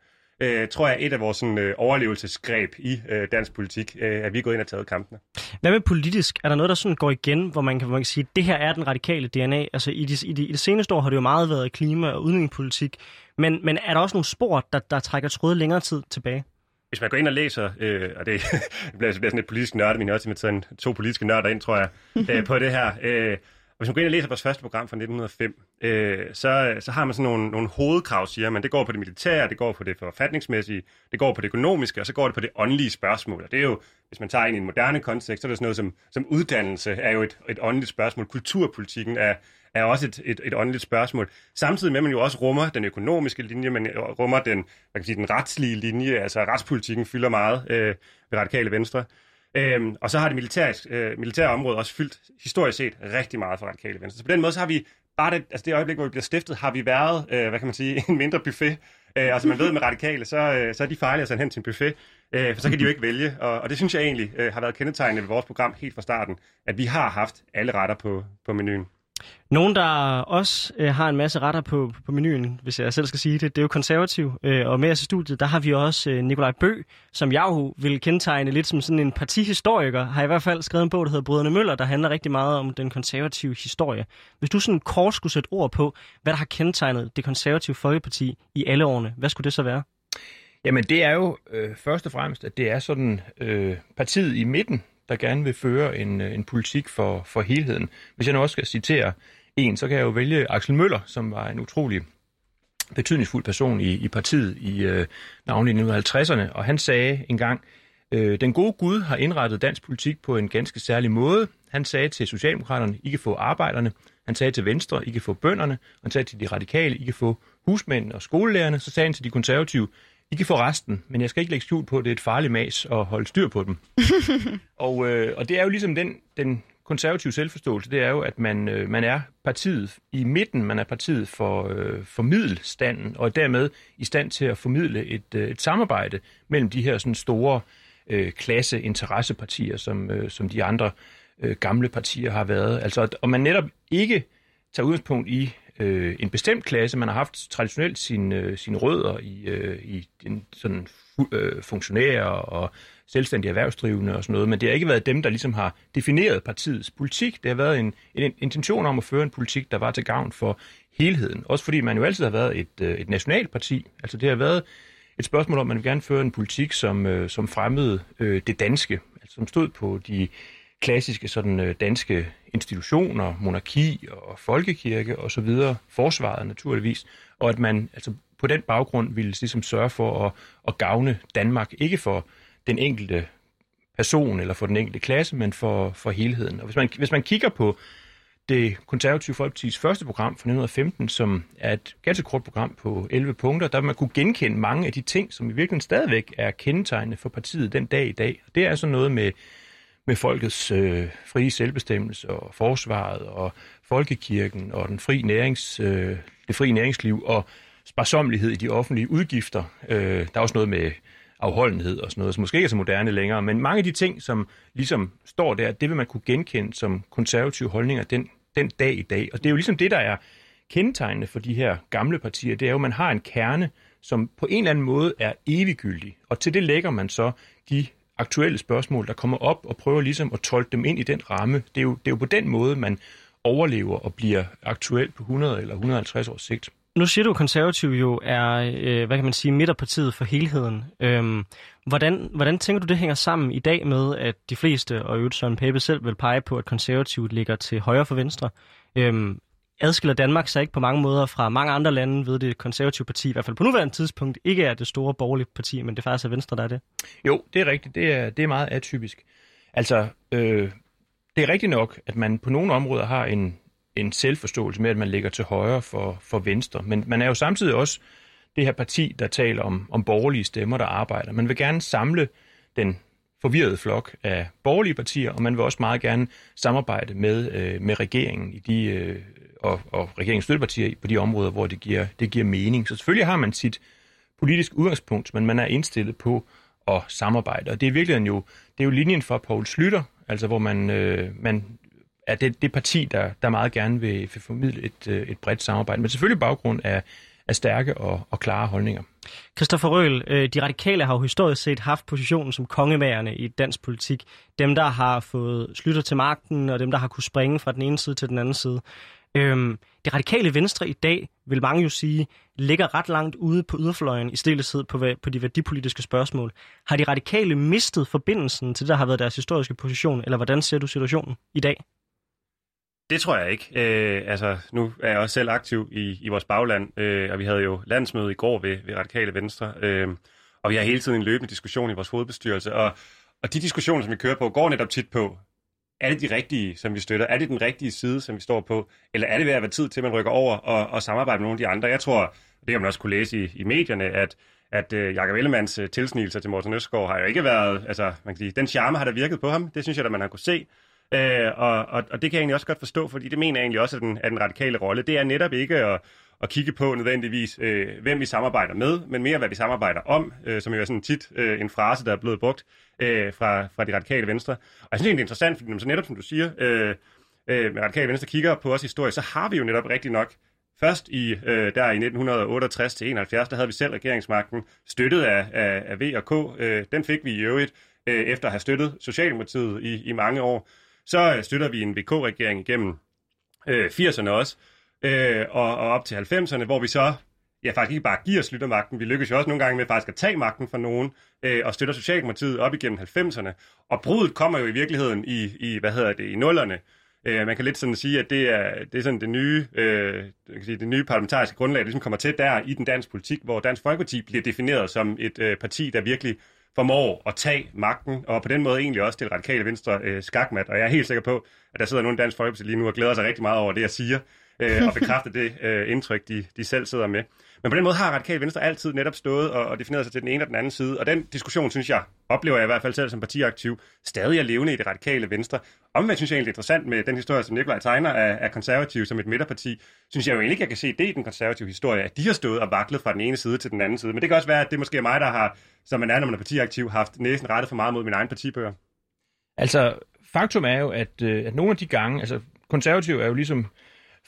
E: tror jeg et af vores sådan, øh, overlevelsesgreb i øh, dansk politik, øh, at vi er gået ind og taget kampene.
A: Hvad med politisk? Er der noget, der sådan går igen, hvor man kan, hvor man kan sige, at det her er den radikale DNA? Altså i de, i, de, i det seneste år har det jo meget været klima- og udviklingspolitik, men, men er der også nogle spor, der, der trækker tråde længere tid tilbage?
E: Hvis man går ind og læser, øh, og det bliver, bliver sådan et politisk nørde, men også med to politiske nørder ind, tror jeg, øh, på det her, øh, hvis man går ind og læser vores første program fra 1905, øh, så, så har man sådan nogle, nogle hovedkrav, siger man. Det går på det militære, det går på det forfatningsmæssige, det går på det økonomiske, og så går det på det åndelige spørgsmål. Og det er jo, hvis man tager ind i en moderne kontekst, så er det sådan noget som, som uddannelse er jo et, et åndeligt spørgsmål. Kulturpolitikken er, er også et, et, et åndeligt spørgsmål. Samtidig med, at man jo også rummer den økonomiske linje, man rummer den, man kan sige, den retslige linje, altså retspolitikken fylder meget øh, ved radikale venstre. Øhm, og så har det militære, øh, militære område også fyldt historisk set rigtig meget for radikale venstre. Så på den måde så har vi bare det, altså det øjeblik, hvor vi bliver stiftet, har vi været, øh, hvad kan man sige, en mindre buffet. Øh, altså man ved med radikale, så, øh, så er de farlige at sende hen til en buffet, øh, for så kan de jo ikke vælge. Og, og det synes jeg egentlig øh, har været kendetegnende ved vores program helt fra starten, at vi har haft alle retter på, på menuen.
A: Nogen, der også øh, har en masse retter på, på menuen, hvis jeg selv skal sige det, det er jo konservativ. Øh, og med os i studiet, der har vi også øh, Nikolaj Bø, som jeg jo vil kendetegne lidt som sådan en partihistoriker, har i hvert fald skrevet en bog, der hedder Brødrene Møller, der handler rigtig meget om den konservative historie. Hvis du sådan kort skulle sætte ord på, hvad der har kendetegnet det konservative Folkeparti i alle årene, hvad skulle det så være?
F: Jamen det er jo øh, først og fremmest, at det er sådan øh, partiet i midten, der gerne vil føre en, øh, en politik for, for helheden. Hvis jeg nu også skal citere en, så kan jeg jo vælge Axel Møller, som var en utrolig betydningsfuld person i, i partiet i øh, navnlig 1950'erne, og han sagde engang, øh, den gode Gud har indrettet dansk politik på en ganske særlig måde. Han sagde til Socialdemokraterne, I kan få arbejderne. Han sagde til Venstre, I kan få bønderne. Han sagde til de radikale, I kan få husmændene og skolelærerne. Så sagde han til de konservative, i kan få resten, men jeg skal ikke lægge skjul på, at det er et farligt mas at holde styr på dem. og, øh, og det er jo ligesom den, den konservative selvforståelse, det er jo, at man, øh, man er partiet i midten, man er partiet for, øh, for middelstanden, og er dermed i stand til at formidle et, øh, et samarbejde mellem de her sådan store øh, klasse-interessepartier, som, øh, som de andre øh, gamle partier har været. Altså, og man netop ikke tager udgangspunkt i øh, en bestemt klasse. Man har haft traditionelt øh, sine øh, sin rødder i, øh, i en, sådan øh, funktionærer og selvstændige erhvervsdrivende og sådan noget, men det har ikke været dem, der ligesom har defineret partiets politik. Det har været en, en intention om at føre en politik, der var til gavn for helheden. Også fordi man jo altid har været et, øh, et nationalt parti. Altså det har været et spørgsmål om, at man vil gerne føre en politik, som, øh, som fremmede øh, det danske, altså som stod på de klassiske sådan øh, danske institutioner, monarki og folkekirke og så videre, forsvaret naturligvis, og at man altså på den baggrund ville ligesom sørge for at, at gavne Danmark, ikke for den enkelte person eller for den enkelte klasse, men for, for helheden. Og hvis man, hvis man kigger på det konservative Folkeparti's første program fra 1915, som er et ganske kort program på 11 punkter, der man kunne genkende mange af de ting, som i virkeligheden stadigvæk er kendetegnende for partiet den dag i dag. Det er sådan noget med, med folkets øh, frie selvbestemmelse og forsvaret og folkekirken og den fri nærings, øh, det frie næringsliv og sparsomlighed i de offentlige udgifter. Øh, der er også noget med afholdenhed og sådan noget, som måske ikke er så moderne længere, men mange af de ting, som ligesom står der, det vil man kunne genkende som konservative holdninger den, den dag i dag. Og det er jo ligesom det, der er kendetegnende for de her gamle partier, det er jo, at man har en kerne, som på en eller anden måde er eviggyldig. Og til det lægger man så de aktuelle spørgsmål, der kommer op, og prøver ligesom at tolke dem ind i den ramme. Det er jo, det er jo på den måde, man overlever og bliver aktuel på 100 eller 150 års sigt.
A: Nu siger du, at konservativ jo er, øh, hvad kan man sige, midterpartiet for helheden. Øhm, hvordan, hvordan tænker du, det hænger sammen i dag med, at de fleste, og øvrigt Søren Pape selv, vil pege på, at konservativt ligger til højre for venstre? Øhm, adskiller Danmark sig ikke på mange måder fra mange andre lande ved det konservative parti, i hvert fald på nuværende tidspunkt, ikke er det store borgerlige parti, men det faktisk er Venstre, der er det?
F: Jo, det er rigtigt. Det er, det er meget atypisk. Altså, øh, det er rigtigt nok, at man på nogle områder har en, en selvforståelse med, at man ligger til højre for, for Venstre, men man er jo samtidig også det her parti, der taler om, om borgerlige stemmer, der arbejder. Man vil gerne samle den forvirrede flok af borgerlige partier, og man vil også meget gerne samarbejde med, øh, med regeringen i de øh, og, og regeringens støttepartier på de områder, hvor det giver, det giver mening. Så selvfølgelig har man sit politisk udgangspunkt, men man er indstillet på at samarbejde. Og det er virkelig jo, det er jo linjen for Poul Slytter, altså hvor man, øh, man er det, det parti, der, der meget gerne vil, vil formidle et, øh, et bredt samarbejde, men selvfølgelig baggrund af, af stærke og, og klare holdninger.
A: Christoffer Røhl, øh, de radikale har jo historisk set haft positionen som kongemagerne i dansk politik. Dem, der har fået slutter til magten, og dem, der har kunne springe fra den ene side til den anden side. Øhm, det radikale venstre i dag, vil mange jo sige, ligger ret langt ude på yderfløjen i stillethed på, på de værdipolitiske spørgsmål. Har de radikale mistet forbindelsen til det, der har været deres historiske position, eller hvordan ser du situationen i dag?
E: Det tror jeg ikke. Øh, altså, nu er jeg også selv aktiv i, i vores bagland, øh, og vi havde jo landsmøde i går ved, ved Radikale Venstre, øh, og vi har hele tiden en løbende diskussion i vores hovedbestyrelse, og, og de diskussioner, som vi kører på, går netop tit på, er det de rigtige, som vi støtter? Er det den rigtige side, som vi står på? Eller er det ved at være tid til, at man rykker over og, og samarbejder med nogle af de andre? Jeg tror, det har man også kunne læse i, i medierne, at, at uh, Jakob Ellemanns øh, uh, tilsnigelser til Morten Østgaard har jo ikke været, altså man kan sige, den charme har der virket på ham. Det synes jeg, at man har kunne se. Uh, og, og, og det kan jeg egentlig også godt forstå, fordi det mener jeg egentlig også, at den, at den radikale rolle, det er netop ikke at, at kigge på nødvendigvis, øh, hvem vi samarbejder med, men mere, hvad vi samarbejder om, øh, som jo er sådan tit øh, en frase, der er blevet brugt øh, fra, fra de radikale venstre. Og jeg synes det er interessant, fordi så netop, som du siger, øh, øh, med radikale venstre kigger på os historie, så har vi jo netop rigtig nok Først i, øh, der i 1968 til 71, der havde vi selv regeringsmagten, støttet af, af, af V og K. Øh, den fik vi i øvrigt øh, efter at have støttet Socialdemokratiet i, i mange år. Så øh, støtter vi en VK-regering igennem øh, 80'erne også, øh, og, og op til 90'erne, hvor vi så ja, faktisk ikke bare giver Slyttermagten, vi lykkes jo også nogle gange med faktisk at tage magten fra nogen, øh, og støtter Socialdemokratiet op igennem 90'erne. Og bruddet kommer jo i virkeligheden i, i hvad hedder det, i nullerne. Øh, man kan lidt sådan sige, at det er, det er sådan det nye, øh, kan sige, det nye parlamentariske grundlag, der ligesom kommer til der i den danske politik, hvor Dansk Folkeparti bliver defineret som et øh, parti, der virkelig formår at tage magten, og på den måde egentlig også til radikale venstre øh, skakmat. Og jeg er helt sikker på, at der sidder nogen Dansk Folkeparti lige nu og glæder sig rigtig meget over det, jeg siger, øh, og bekræfte det øh, indtryk, de, de selv sidder med. Men på den måde har Radikale Venstre altid netop stået og, og defineret sig til den ene og den anden side. Og den diskussion, synes jeg, oplever jeg i hvert fald selv som partiaktiv, stadig er levende i det radikale venstre. Omvendt synes jeg egentlig, interessant med den historie, som Nikolaj tegner af, af konservative som et midterparti. Synes jeg jo egentlig ikke, jeg kan se det i den konservative historie, at de har stået og vaklet fra den ene side til den anden side. Men det kan også være, at det måske er mig, der har, som man er, når man er partiaktiv, haft næsen rettet for meget mod min egen partibøger.
F: Altså, faktum er jo, at, øh, at nogle af de gange, altså konservative er jo ligesom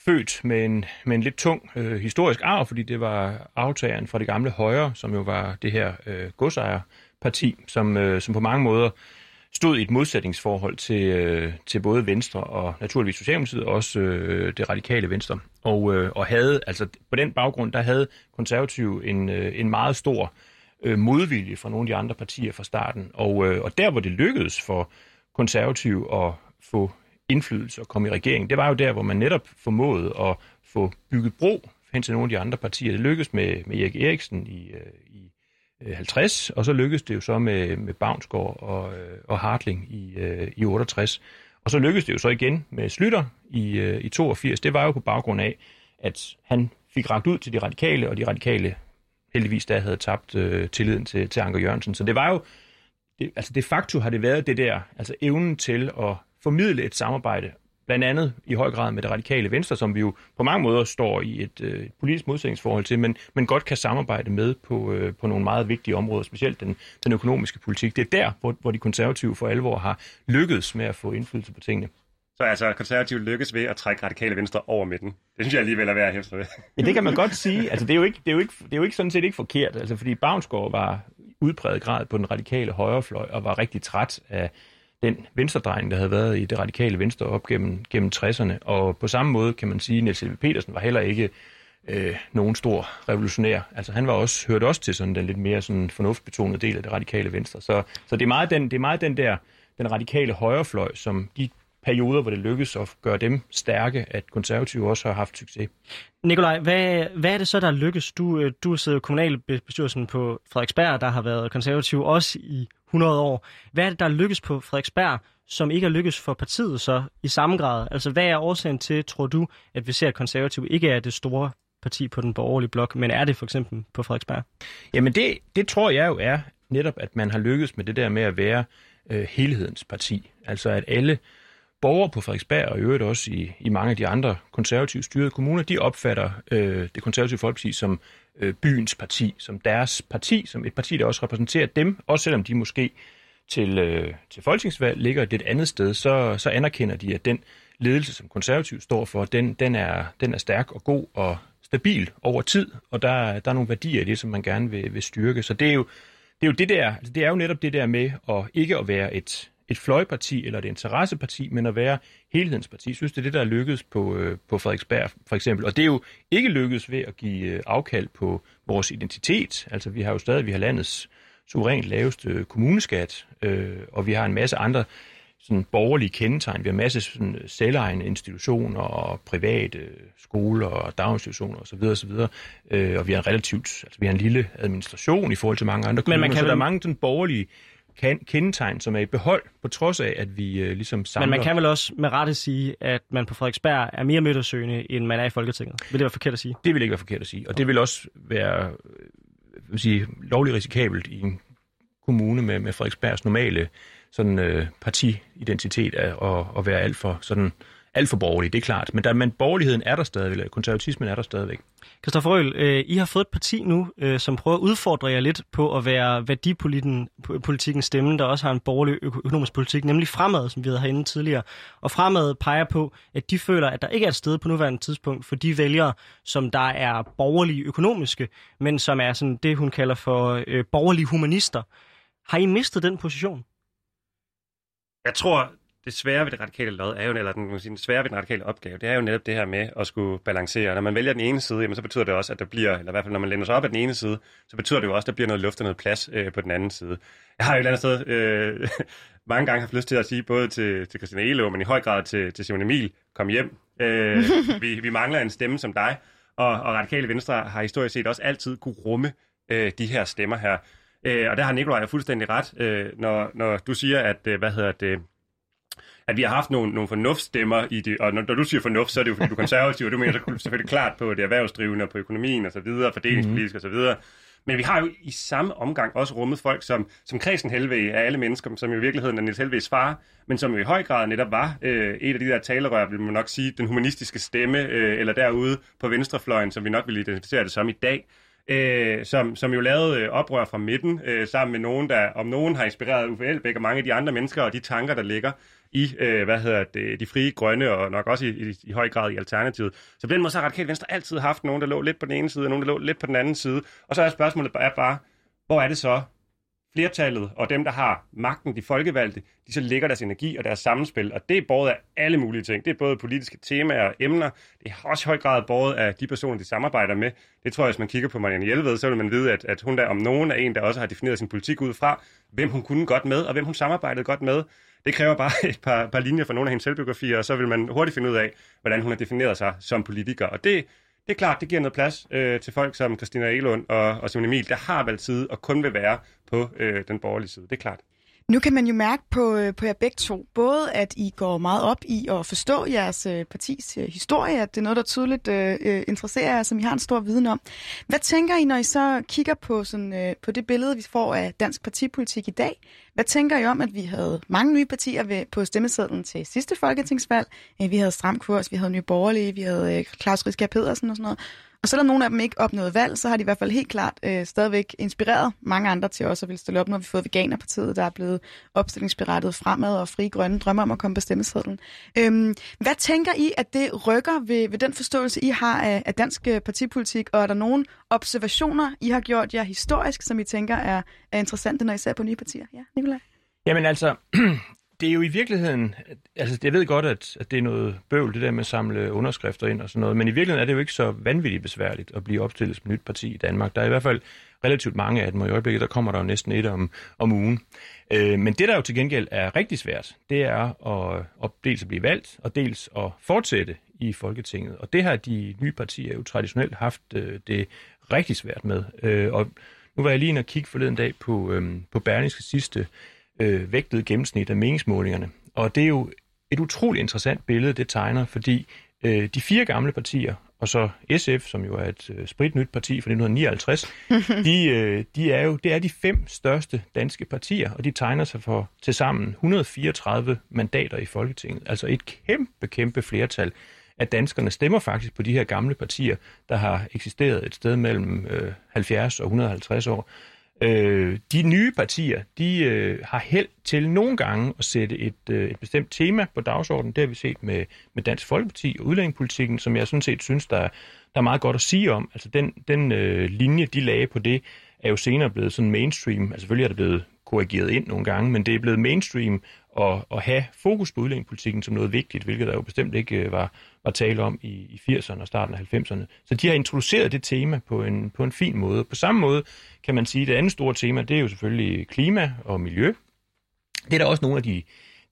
F: født med en, med en lidt tung øh, historisk arv, fordi det var aftageren fra det gamle Højre, som jo var det her øh, godsejerparti, som, øh, som på mange måder stod i et modsætningsforhold til, øh, til både Venstre og naturligvis Socialdemokratiet, og også øh, det radikale Venstre. Og, øh, og havde, altså på den baggrund, der havde konservative en, øh, en meget stor øh, modvilje fra nogle af de andre partier fra starten. Og, øh, og der, hvor det lykkedes for konservative at få indflydelse og komme i regering. Det var jo der, hvor man netop formåede at få bygget bro hen til nogle af de andre partier. Det lykkedes med, med Erik Eriksen i, øh, i øh, 50, og så lykkedes det jo så med, med Bavnsgaard og, øh, og Hartling i, i 68. Og så lykkedes det jo så igen med Slytter i, i 82. Det var jo på baggrund af, at han fik ragt ud til de radikale, og de radikale heldigvis der havde tabt øh, tilliden til, til Anker Jørgensen. Så det var jo, det, altså de facto har det været det der, altså evnen til at formidle et samarbejde, blandt andet i høj grad med det radikale venstre, som vi jo på mange måder står i et, øh, et politisk modsætningsforhold til, men, men godt kan samarbejde med på, øh, på nogle meget vigtige områder, specielt den, den økonomiske politik. Det er der, hvor, hvor de konservative for alvor har lykkedes med at få indflydelse på tingene.
E: Så altså konservativt lykkes ved at trække radikale venstre over midten. Det synes jeg alligevel er værd at hæfte ved.
F: Ja, det kan man godt sige. Altså, det, er jo ikke, det, er jo ikke, det er jo ikke sådan set ikke forkert, altså, fordi Bavnsgaard var udpræget grad på den radikale højrefløj og var rigtig træt af den venstredrejning, der havde været i det radikale venstre op gennem, gennem 60'erne. Og på samme måde kan man sige, at Niels Petersen var heller ikke øh, nogen stor revolutionær. Altså han var også, hørte også til sådan den lidt mere sådan fornuftbetonede del af det radikale venstre. Så, så det, er meget den, det er meget den der den radikale højrefløj, som de perioder, hvor det lykkes at gøre dem stærke, at konservative også har haft succes.
A: Nikolaj, hvad, hvad er det så, der lykkes? Du, øh, du sidder i kommunalbestyrelsen på Frederiksberg, der har været konservativ også i 100 år. Hvad er det, der lykkes på Frederiksberg, som ikke er lykkes for partiet så i samme grad? Altså, hvad er årsagen til, tror du, at vi ser, at konservativ ikke er det store parti på den borgerlige blok, men er det for eksempel på Frederiksberg?
F: Jamen, det, det tror jeg jo er netop, at man har lykkes med det der med at være øh, helhedens parti. Altså, at alle borgere på Frederiksberg og i øvrigt også i, i mange af de andre konservativt styrede kommuner, de opfatter øh, det konservative folkeparti som øh, byens parti, som deres parti, som et parti, der også repræsenterer dem, også selvom de måske til, øh, til folketingsvalg ligger et lidt andet sted, så, så anerkender de, at den ledelse, som konservativ står for, den, den, er, den er stærk og god og stabil over tid, og der, der er nogle værdier i det, som man gerne vil, vil styrke. Så det er jo det, er jo det der, altså det er jo netop det der med at ikke at være et, et fløjparti eller et interesseparti, men at være helhedens parti. Jeg synes, det er det, der er lykkedes på, øh, på Frederiksberg, for eksempel. Og det er jo ikke lykkedes ved at give øh, afkald på vores identitet. Altså, vi har jo stadig vi har landets suverænt laveste kommuneskat, øh, og vi har en masse andre sådan borgerlige kendetegn. Vi har en masse sådan selvejende institutioner og private skoler og daginstitutioner osv. osv. Øh, og vi har en relativt, altså vi har en lille administration i forhold til mange andre kommuner, Men man kan så vel... der er mange sådan borgerlige kan, kendetegn, som er i behold, på trods af, at vi øh, ligesom samler...
A: Men man kan vel også med rette sige, at man på Frederiksberg er mere midtersøgende, end man er i Folketinget. Vil det være forkert at sige?
F: Det vil ikke være forkert at sige, og det vil også være øh, vil sige, lovligt risikabelt i en kommune med, med Frederiksbergs normale sådan, øh, partiidentitet at, at, at være alt for sådan alt for borgerlig, det er klart. Men, der, men borgerligheden er der stadigvæk, eller konservatismen er der stadigvæk.
A: Christoffer Røhl, øh, I har fået et parti nu, øh, som prøver at udfordre jer lidt på at være værdipolitikken stemme, der også har en borgerlig økonomisk politik, nemlig Fremad, som vi havde herinde tidligere. Og Fremad peger på, at de føler, at der ikke er et sted på nuværende tidspunkt for de vælgere, som der er borgerlige økonomiske, men som er sådan det, hun kalder for øh, borgerlige humanister. Har I mistet den position?
E: Jeg tror, det svære ved det radikale lod er jo, eller den, den svære ved den radikale opgave, det er jo netop det her med at skulle balancere. Når man vælger den ene side, jamen, så betyder det også, at der bliver, eller i hvert fald når man lænder sig op af den ene side, så betyder det jo også, at der bliver noget luft og noget plads øh, på den anden side. Jeg har jo et eller andet sted øh, mange gange haft lyst til at sige, både til, til Christian Elo, men i høj grad til, til Simon Emil, kom hjem. Øh, vi, vi mangler en stemme som dig, og, og radikale venstre har historisk set også altid kunne rumme øh, de her stemmer her. Øh, og der har Nikolaj fuldstændig ret, øh, når, når du siger, at, øh, hvad hedder det, at vi har haft nogle, nogle fornuftstemmer i det, og når, når du siger fornuft, så er det jo fordi du er konservativ, og du mener så selvfølgelig klart på det erhvervsdrivende og på økonomien og så videre, fordelingspolitisk og så videre. Men vi har jo i samme omgang også rummet folk som, som Kristen Helve af alle mennesker, som jo i virkeligheden er Niels Helves far, men som jo i høj grad netop var øh, et af de der talerør, vil man nok sige, den humanistiske stemme, øh, eller derude på venstrefløjen, som vi nok vil identificere det som i dag øh, som, som jo lavede øh, oprør fra midten, øh, sammen med nogen, der om nogen har inspireret Uffe Elbæk og mange af de andre mennesker, og de tanker, der ligger i, øh, hvad hedder det, de frie grønne, og nok også i, i, i høj grad i Alternativet. Så på den måde så har Radikale Venstre altid haft nogen, der lå lidt på den ene side, og nogen, der lå lidt på den anden side. Og så er spørgsmålet bare, bare hvor er det så, flertallet og dem, der har magten, de folkevalgte, de så lægger deres energi og deres sammenspil. Og det er båret af alle mulige ting. Det er både politiske temaer og emner. Det er også i høj grad båret af de personer, de samarbejder med. Det tror jeg, hvis man kigger på Marianne Hjelved, så vil man vide, at, at hun der om nogen er en, der også har defineret sin politik ud fra, hvem hun kunne godt med, og hvem hun samarbejdede godt med. Det kræver bare et par, par linjer fra nogle af hendes selvbiografier, og så vil man hurtigt finde ud af, hvordan hun har defineret sig som politiker. Og det, det er klart, det giver noget plads øh, til folk som Christina Elund og, og Simon Emil, der har valgt side og kun vil være på øh, den borgerlige side. Det er klart.
B: Nu kan man jo mærke på, øh, på jer begge to, både at I går meget op i at forstå jeres øh, partis øh, historie, at det er noget, der tydeligt øh, interesserer jer, som I har en stor viden om. Hvad tænker I, når I så kigger på, sådan, øh, på det billede, vi får af dansk partipolitik i dag? Hvad tænker I om, at vi havde mange nye partier ved, på stemmesedlen til sidste folketingsvalg? Vi havde Stram Kurs, vi havde Nye Borgerlige, vi havde øh, Claus Riskær Pedersen og sådan noget. Og selvom nogle af dem ikke opnåede valg, så har de i hvert fald helt klart øh, stadigvæk inspireret mange andre til også at ville stille op. Nu har vi fået Veganerpartiet, der er blevet opstillingsberettet fremad, og Fri Grønne drømmer om at komme på stemmesedlen. Øhm, hvad tænker I, at det rykker ved, ved den forståelse, I har af, af dansk øh, partipolitik, og er der nogle observationer, I har gjort jer historisk, som I tænker er, er interessante, når I ser på nye partier? Ja, Nikolaj?
F: Jamen altså, det er jo i virkeligheden, altså jeg ved godt, at, at det er noget bøvl, det der med at samle underskrifter ind og sådan noget, men i virkeligheden er det jo ikke så vanvittigt besværligt at blive opstillet som nyt parti i Danmark. Der er i hvert fald relativt mange af dem, og i øjeblikket der kommer der jo næsten et om, om ugen. Øh, men det, der jo til gengæld er rigtig svært, det er at, at dels at blive valgt, og dels at fortsætte i Folketinget. Og det har de nye partier jo traditionelt haft øh, det rigtig svært med. Øh, og nu var jeg lige inde og kigge forleden dag på, øh, på Berlingske sidste øh, vægtede gennemsnit af meningsmålingerne. Og det er jo et utroligt interessant billede, det tegner, fordi øh, de fire gamle partier, og så SF, som jo er et øh, spritnyt parti fra 1959, de, øh, de er jo det er de fem største danske partier, og de tegner sig for til sammen 134 mandater i Folketinget. Altså et kæmpe, kæmpe flertal af danskerne stemmer faktisk på de her gamle partier, der har eksisteret et sted mellem øh, 70 og 150 år. Øh, de nye partier, de øh, har held til nogle gange at sætte et, øh, et bestemt tema på dagsordenen. Det har vi set med, med Dansk Folkeparti og udlændingepolitikken, som jeg sådan set synes, der, der er meget godt at sige om. Altså den, den øh, linje, de lagde på det, er jo senere blevet sådan mainstream. Altså selvfølgelig er det blevet korrigeret ind nogle gange, men det er blevet mainstream at, at have fokus på udlændingepolitikken som noget vigtigt, hvilket der jo bestemt ikke øh, var, var tale om i, i 80'erne og starten af 90'erne. Så de har introduceret det tema på en, på en fin måde. På samme måde kan man sige, at det andet store tema, det er jo selvfølgelig klima og miljø. Det er der også nogle af de,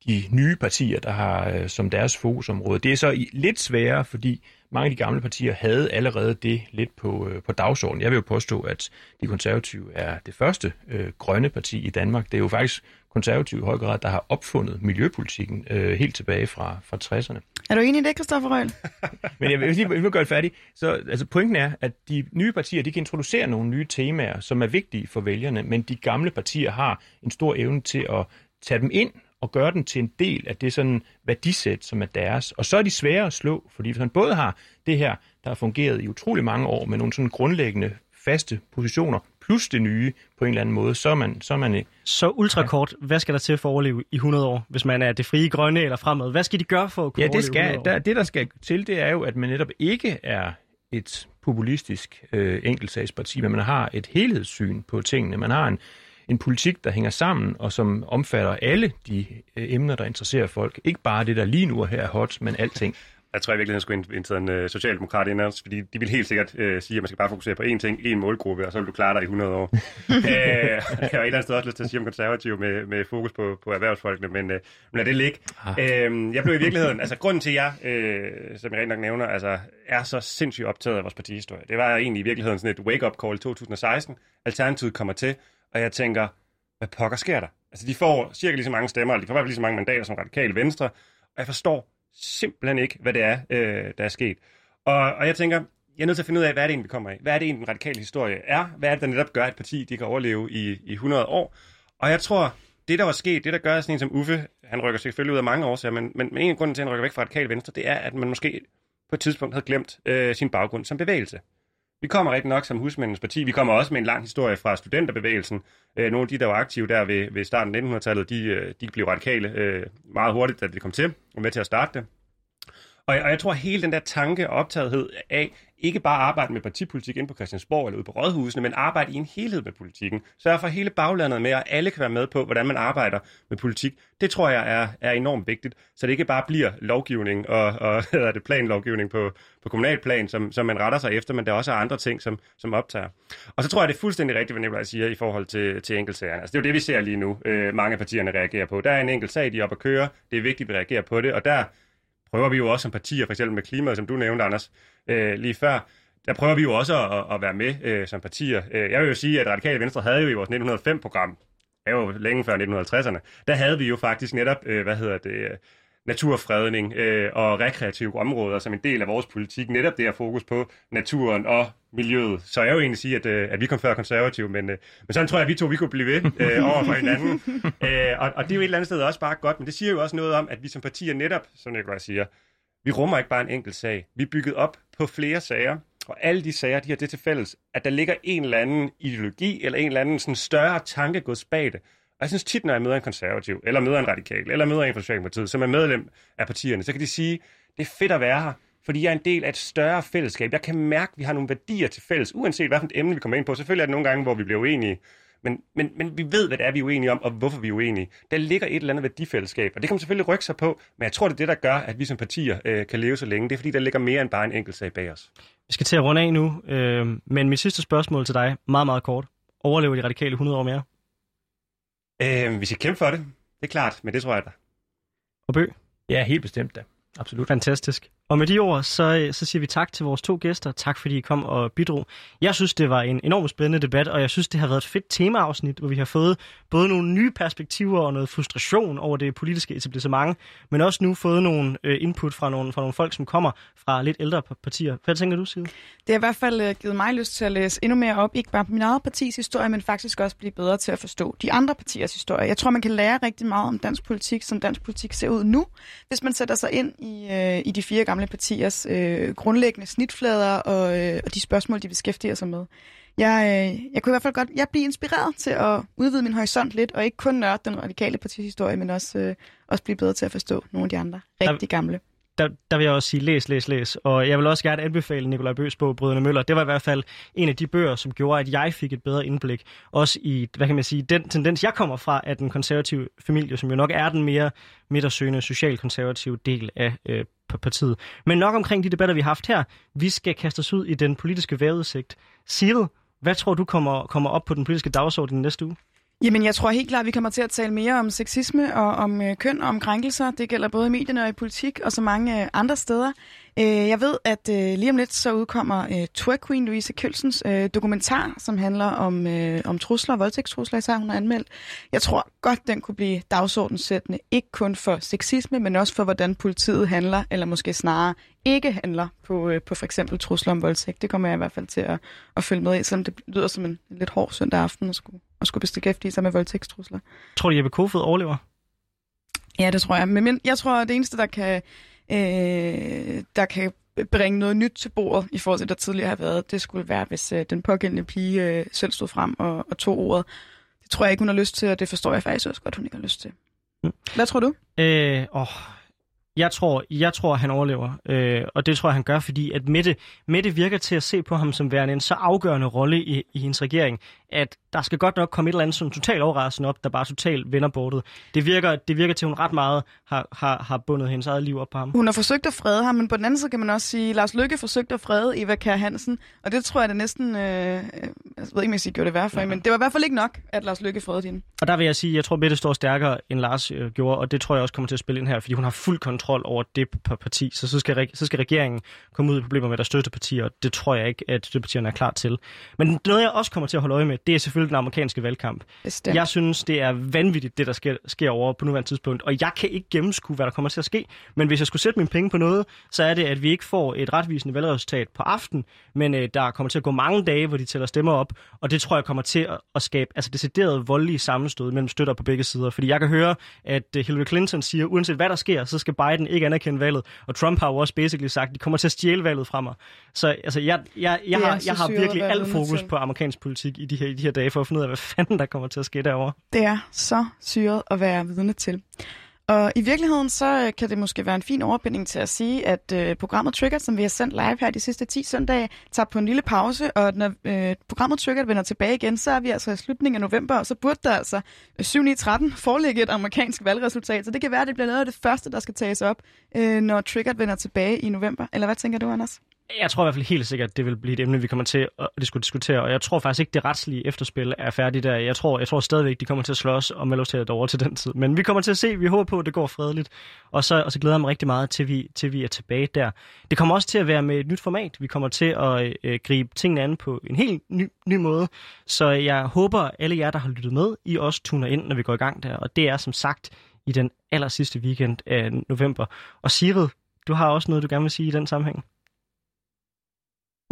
F: de nye partier, der har øh, som deres fokusområde. Det er så lidt sværere, fordi mange af de gamle partier havde allerede det lidt på, øh, på dagsordenen. Jeg vil jo påstå, at de konservative er det første øh, grønne parti i Danmark. Det er jo faktisk konservative i høj grad, der har opfundet miljøpolitikken øh, helt tilbage fra, fra 60'erne.
B: Er du enig i det, Christoffer Røhl?
F: Men jeg vil lige jeg vil gøre det færdigt. Så altså, pointen er, at de nye partier de kan introducere nogle nye temaer, som er vigtige for vælgerne, men de gamle partier har en stor evne til at tage dem ind og gøre den til en del af det sådan værdisæt, som er deres. Og så er de svære at slå, fordi hvis man både har det her, der har fungeret i utrolig mange år med nogle sådan grundlæggende faste positioner, plus det nye på en eller anden måde, så er man... Så, er man,
A: så ultrakort, ja. hvad skal der til for at overleve i 100 år, hvis man er det frie grønne eller fremad? Hvad skal de gøre for at kunne
F: ja, det skal,
A: overleve
F: der, det, der skal til, det er jo, at man netop ikke er et populistisk øh, enkeltsagsparti, men man har et helhedssyn på tingene. Man har en, en politik, der hænger sammen, og som omfatter alle de øh, emner, der interesserer folk. Ikke bare det, der lige nu er her hot, men alting.
E: Jeg tror i virkeligheden, skulle indtage en uh, socialdemokrat ind også, fordi de vil helt sikkert uh, sige, at man skal bare fokusere på én ting, én målgruppe, og så vil du klare dig i 100 år. uh, jeg har et eller andet sted også lyst til at sige om konservative med, med fokus på, på erhvervsfolkene, men, uh, men lad det ligge. Uh, jeg blev i virkeligheden, altså grunden til, at jeg, uh, som jeg rent nok nævner, altså, er så sindssygt optaget af vores partihistorie, det var egentlig i virkeligheden sådan et wake-up call i 2016. Alternativet kommer til, og jeg tænker, hvad pokker sker der? Altså, de får cirka lige så mange stemmer, eller de får i hvert fald lige så mange mandater som radikale venstre, og jeg forstår simpelthen ikke, hvad det er, øh, der er sket. Og, og jeg tænker, jeg er nødt til at finde ud af, hvad er det egentlig, vi kommer af? Hvad er det egentlig, den radikale historie er? Hvad er det, der netop gør, at et parti de kan overleve i, i 100 år? Og jeg tror, det der var sket, det der gør sådan en som Uffe, han rykker selvfølgelig ud af mange årsager, men, men, men en af grunden til, at han rykker væk fra radikale venstre, det er, at man måske på et tidspunkt havde glemt øh, sin baggrund som bevægelse. Vi kommer rigtig nok som husmændens parti. Vi kommer også med en lang historie fra studenterbevægelsen. Øh, nogle af de, der var aktive der ved, ved starten af 1900-tallet, de, øh, de blev radikale øh, meget hurtigt, da det kom til, og med til at starte det. Og jeg, og jeg tror, at hele den der tanke og optagethed af ikke bare arbejde med partipolitik ind på Christiansborg eller ude på rådhusene, men arbejde i en helhed med politikken. Sørge for hele baglandet med, at alle kan være med på, hvordan man arbejder med politik. Det tror jeg er, er enormt vigtigt, så det ikke bare bliver lovgivning og, og eller det, planlovgivning på, på kommunalplan, som, som man retter sig efter, men der også er andre ting, som, som optager. Og så tror jeg, det er fuldstændig rigtigt, hvad Nicolaj siger i forhold til, til enkeltsagerne. Altså, det er jo det, vi ser lige nu, øh, mange af partierne reagerer på. Der er en enkelt sag, de er oppe at køre. Det er vigtigt, at vi reagerer på det, og der prøver vi jo også som partier, for eksempel med klimaet, som du nævnte, Anders, øh, lige før, der prøver vi jo også at, at være med øh, som partier. Øh, jeg vil jo sige, at Radikale Venstre havde jo i vores 1905-program, det er jo længe før 1950'erne, der havde vi jo faktisk netop, øh, hvad hedder det, naturfredning øh, og rekreative områder som en del af vores politik. Netop det her fokus på naturen og miljøet. Så jeg vil egentlig sige, at, øh, at vi kom før konservative, men, øh, men sådan tror jeg, at vi to vi kunne blive ved øh, over for hinanden. øh, og, og det er jo et eller andet sted også bare godt, men det siger jo også noget om, at vi som partier netop, som jeg siger, vi rummer ikke bare en enkelt sag. Vi er bygget op på flere sager, og alle de sager, de har det til fælles, at der ligger en eller anden ideologi, eller en eller anden sådan større tankegods bag det. Og jeg synes tit, når jeg møder en konservativ, eller møder en radikal, eller møder en fra Socialdemokratiet, som er medlem af partierne, så kan de sige, det er fedt at være her, fordi jeg er en del af et større fællesskab. Jeg kan mærke, at vi har nogle værdier til fælles, uanset hvilket emne vi kommer ind på. Selvfølgelig er det nogle gange, hvor vi bliver uenige, men, men, men vi ved, hvad det er, vi er uenige om, og hvorfor vi er uenige. Der ligger et eller andet værdifællesskab, og det kan man selvfølgelig rykke sig på, men jeg tror, det er det, der gør, at vi som partier øh, kan leve så længe. Det er, fordi der ligger mere end bare en enkelt sag bag os.
A: Vi skal til at runde af nu, øh, men mit sidste spørgsmål til dig, meget, meget kort. Overlever de radikale 100 år mere?
E: Øh, vi skal kæmpe for det. Det er klart, men det tror jeg da.
A: Og Bø?
F: Ja, helt bestemt da. Absolut.
A: Fantastisk. Og med de ord, så, så siger vi tak til vores to gæster. Tak fordi I kom og bidrog. Jeg synes, det var en enormt spændende debat, og jeg synes, det har været et fedt temaafsnit, hvor vi har fået både nogle nye perspektiver og noget frustration over det politiske etablissement, men også nu fået nogle øh, input fra nogle, fra nogle folk, som kommer fra lidt ældre partier. Hvad tænker du, Sige?
B: Det har i hvert fald øh, givet mig lyst til at læse endnu mere op, ikke bare på min eget partis historie, men faktisk også blive bedre til at forstå de andre partiers historie. Jeg tror, man kan lære rigtig meget om dansk politik, som dansk politik ser ud nu, hvis man sætter sig ind i, øh, i de fire gamle partiers øh, grundlæggende snitflader og, øh, og de spørgsmål, de beskæftiger sig med. Jeg, øh, jeg kunne i hvert fald godt jeg blive inspireret til at udvide min horisont lidt, og ikke kun nørde den radikale partihistorie, men også, øh, også blive bedre til at forstå nogle af de andre rigtig gamle
A: der, der vil jeg også sige, læs, læs, læs. Og jeg vil også gerne anbefale Nikolaj Bøs bog, Brødrene Møller. Det var i hvert fald en af de bøger, som gjorde, at jeg fik et bedre indblik. Også i, hvad kan man sige, den tendens, jeg kommer fra, af den konservative familie, som jo nok er den mere midtersøgende, socialkonservative del af øh, partiet. Men nok omkring de debatter, vi har haft her. Vi skal kaste os ud i den politiske vejrudsigt. Cyril, hvad tror du kommer, kommer op på den politiske dagsorden næste uge?
B: Jamen, jeg tror helt klart, at vi kommer til at tale mere om sexisme og om øh, køn og om krænkelser. Det gælder både i medierne og i politik og så mange øh, andre steder. Øh, jeg ved, at øh, lige om lidt så udkommer øh, Twerk Queen Louise Kølsens øh, dokumentar, som handler om, øh, om trusler, voldtægtstrusler især, hun har anmeldt. Jeg tror godt, den kunne blive dagsordenssættende, ikke kun for sexisme, men også for, hvordan politiet handler, eller måske snarere ikke handler på, øh, på for eksempel trusler om voldtægt. Det kommer jeg i hvert fald til at, at følge med i, selvom det lyder som en lidt hård søndag aften at skulle, at skulle beskæftige sig med voldtægtstrusler.
A: Tror du, Jeppe Kofod overlever?
B: Ja, det tror jeg. Men jeg tror, at det eneste, der kan, øh, der kan bringe noget nyt til bordet i forhold til, der tidligere har været, det skulle være, hvis øh, den pågældende pige øh, selv stod frem og, og tog ordet. Det tror jeg ikke, hun har lyst til, og det forstår jeg faktisk også godt, hun ikke har lyst til. Mm. Hvad tror du?
A: Øh, åh, jeg tror, jeg tror, han overlever, øh, og det tror jeg, han gør, fordi at Mette, Mette virker til at se på ham som værende en så afgørende rolle i, i hendes regering, at der skal godt nok komme et eller andet sådan totalt overraskende op, der bare totalt vender bordet. Det virker, det virker til, at hun ret meget har, har, har bundet hendes eget liv op på ham.
B: Hun har forsøgt at frede ham, men på den anden side kan man også sige, at Lars Lykke forsøgte at frede Eva Kær Hansen, og det tror jeg, det næsten, øh, jeg ved ikke, om jeg siger, gjorde det værre for ja. men det var i hvert fald ikke nok, at Lars Lykke fredede hende.
A: Og der vil jeg sige, at jeg tror, Mette står stærkere, end Lars øh, gjorde, og det tror jeg også kommer til at spille ind her, fordi hun har fuld kontrol over det parti, så så skal, så skal regeringen komme ud i problemer med deres støttepartier, og det tror jeg ikke, at støttepartierne er klar til. Men noget, jeg også kommer til at holde øje med, det er selvfølgelig den amerikanske valgkamp. Bestemt. Jeg synes, det er vanvittigt, det der sker, sker over på nuværende tidspunkt, og jeg kan ikke gennemskue, hvad der kommer til at ske. Men hvis jeg skulle sætte mine penge på noget, så er det, at vi ikke får et retvisende valgresultat på aften, men øh, der kommer til at gå mange dage, hvor de tæller stemmer op, og det tror jeg kommer til at, at skabe altså decideret voldelige sammenstød mellem støtter på begge sider. Fordi jeg kan høre, at øh, Hillary Clinton siger, uanset hvad der sker, så skal Biden ikke anerkende valget, og Trump har jo også basically sagt, at de kommer til at stjæle valget fra mig. Så altså, jeg, jeg, jeg, har, jeg har virkelig alt fokus på amerikansk politik i de her, i de her dage, for at finde ud af, hvad fanden der kommer til at ske derovre.
B: Det er så syret at være vidne til. Og i virkeligheden, så øh, kan det måske være en fin overbinding til at sige, at øh, programmet Trigger, som vi har sendt live her de sidste 10 søndage, tager på en lille pause, og når øh, programmet Trigger vender tilbage igen, så er vi altså i slutningen af november, og så burde der altså øh, 7-9-13 foreligge et amerikansk valgresultat. Så det kan være, at det bliver noget af det første, der skal tages op, øh, når Trigger vender tilbage i november. Eller hvad tænker du, Anders?
A: Jeg tror i hvert fald helt sikkert, at det vil blive et emne, vi kommer til at diskutere, og jeg tror faktisk ikke, det retslige efterspil er færdigt der. Jeg tror, jeg tror stadigvæk, de kommer til at slås og melde os til over til den tid. Men vi kommer til at se, vi håber på, at det går fredeligt, og så, og så glæder jeg mig rigtig meget til vi, til vi er tilbage der. Det kommer også til at være med et nyt format. Vi kommer til at øh, gribe tingene an på en helt ny, ny måde, så jeg håber, alle jer, der har lyttet med, I også tuner ind, når vi går i gang der, og det er som sagt i den aller sidste weekend af november. Og Sigrid, du har også noget, du gerne vil sige i den sammenhæng?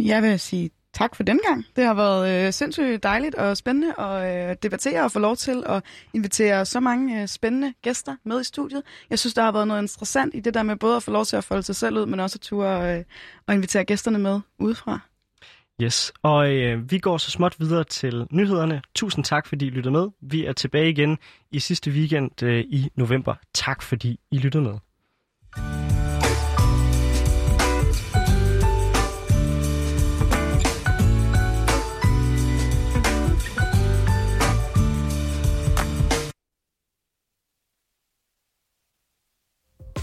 B: Jeg vil sige tak for den gang. Det har været øh, sindssygt dejligt og spændende at øh, debattere og få lov til at invitere så mange øh, spændende gæster med i studiet. Jeg synes, der har været noget interessant i det der med både at få lov til at folde sig selv ud, men også at ture øh, og invitere gæsterne med udefra.
A: Yes, og øh, vi går så småt videre til nyhederne. Tusind tak, fordi I lyttede med. Vi er tilbage igen i sidste weekend øh, i november. Tak, fordi I lyttede med.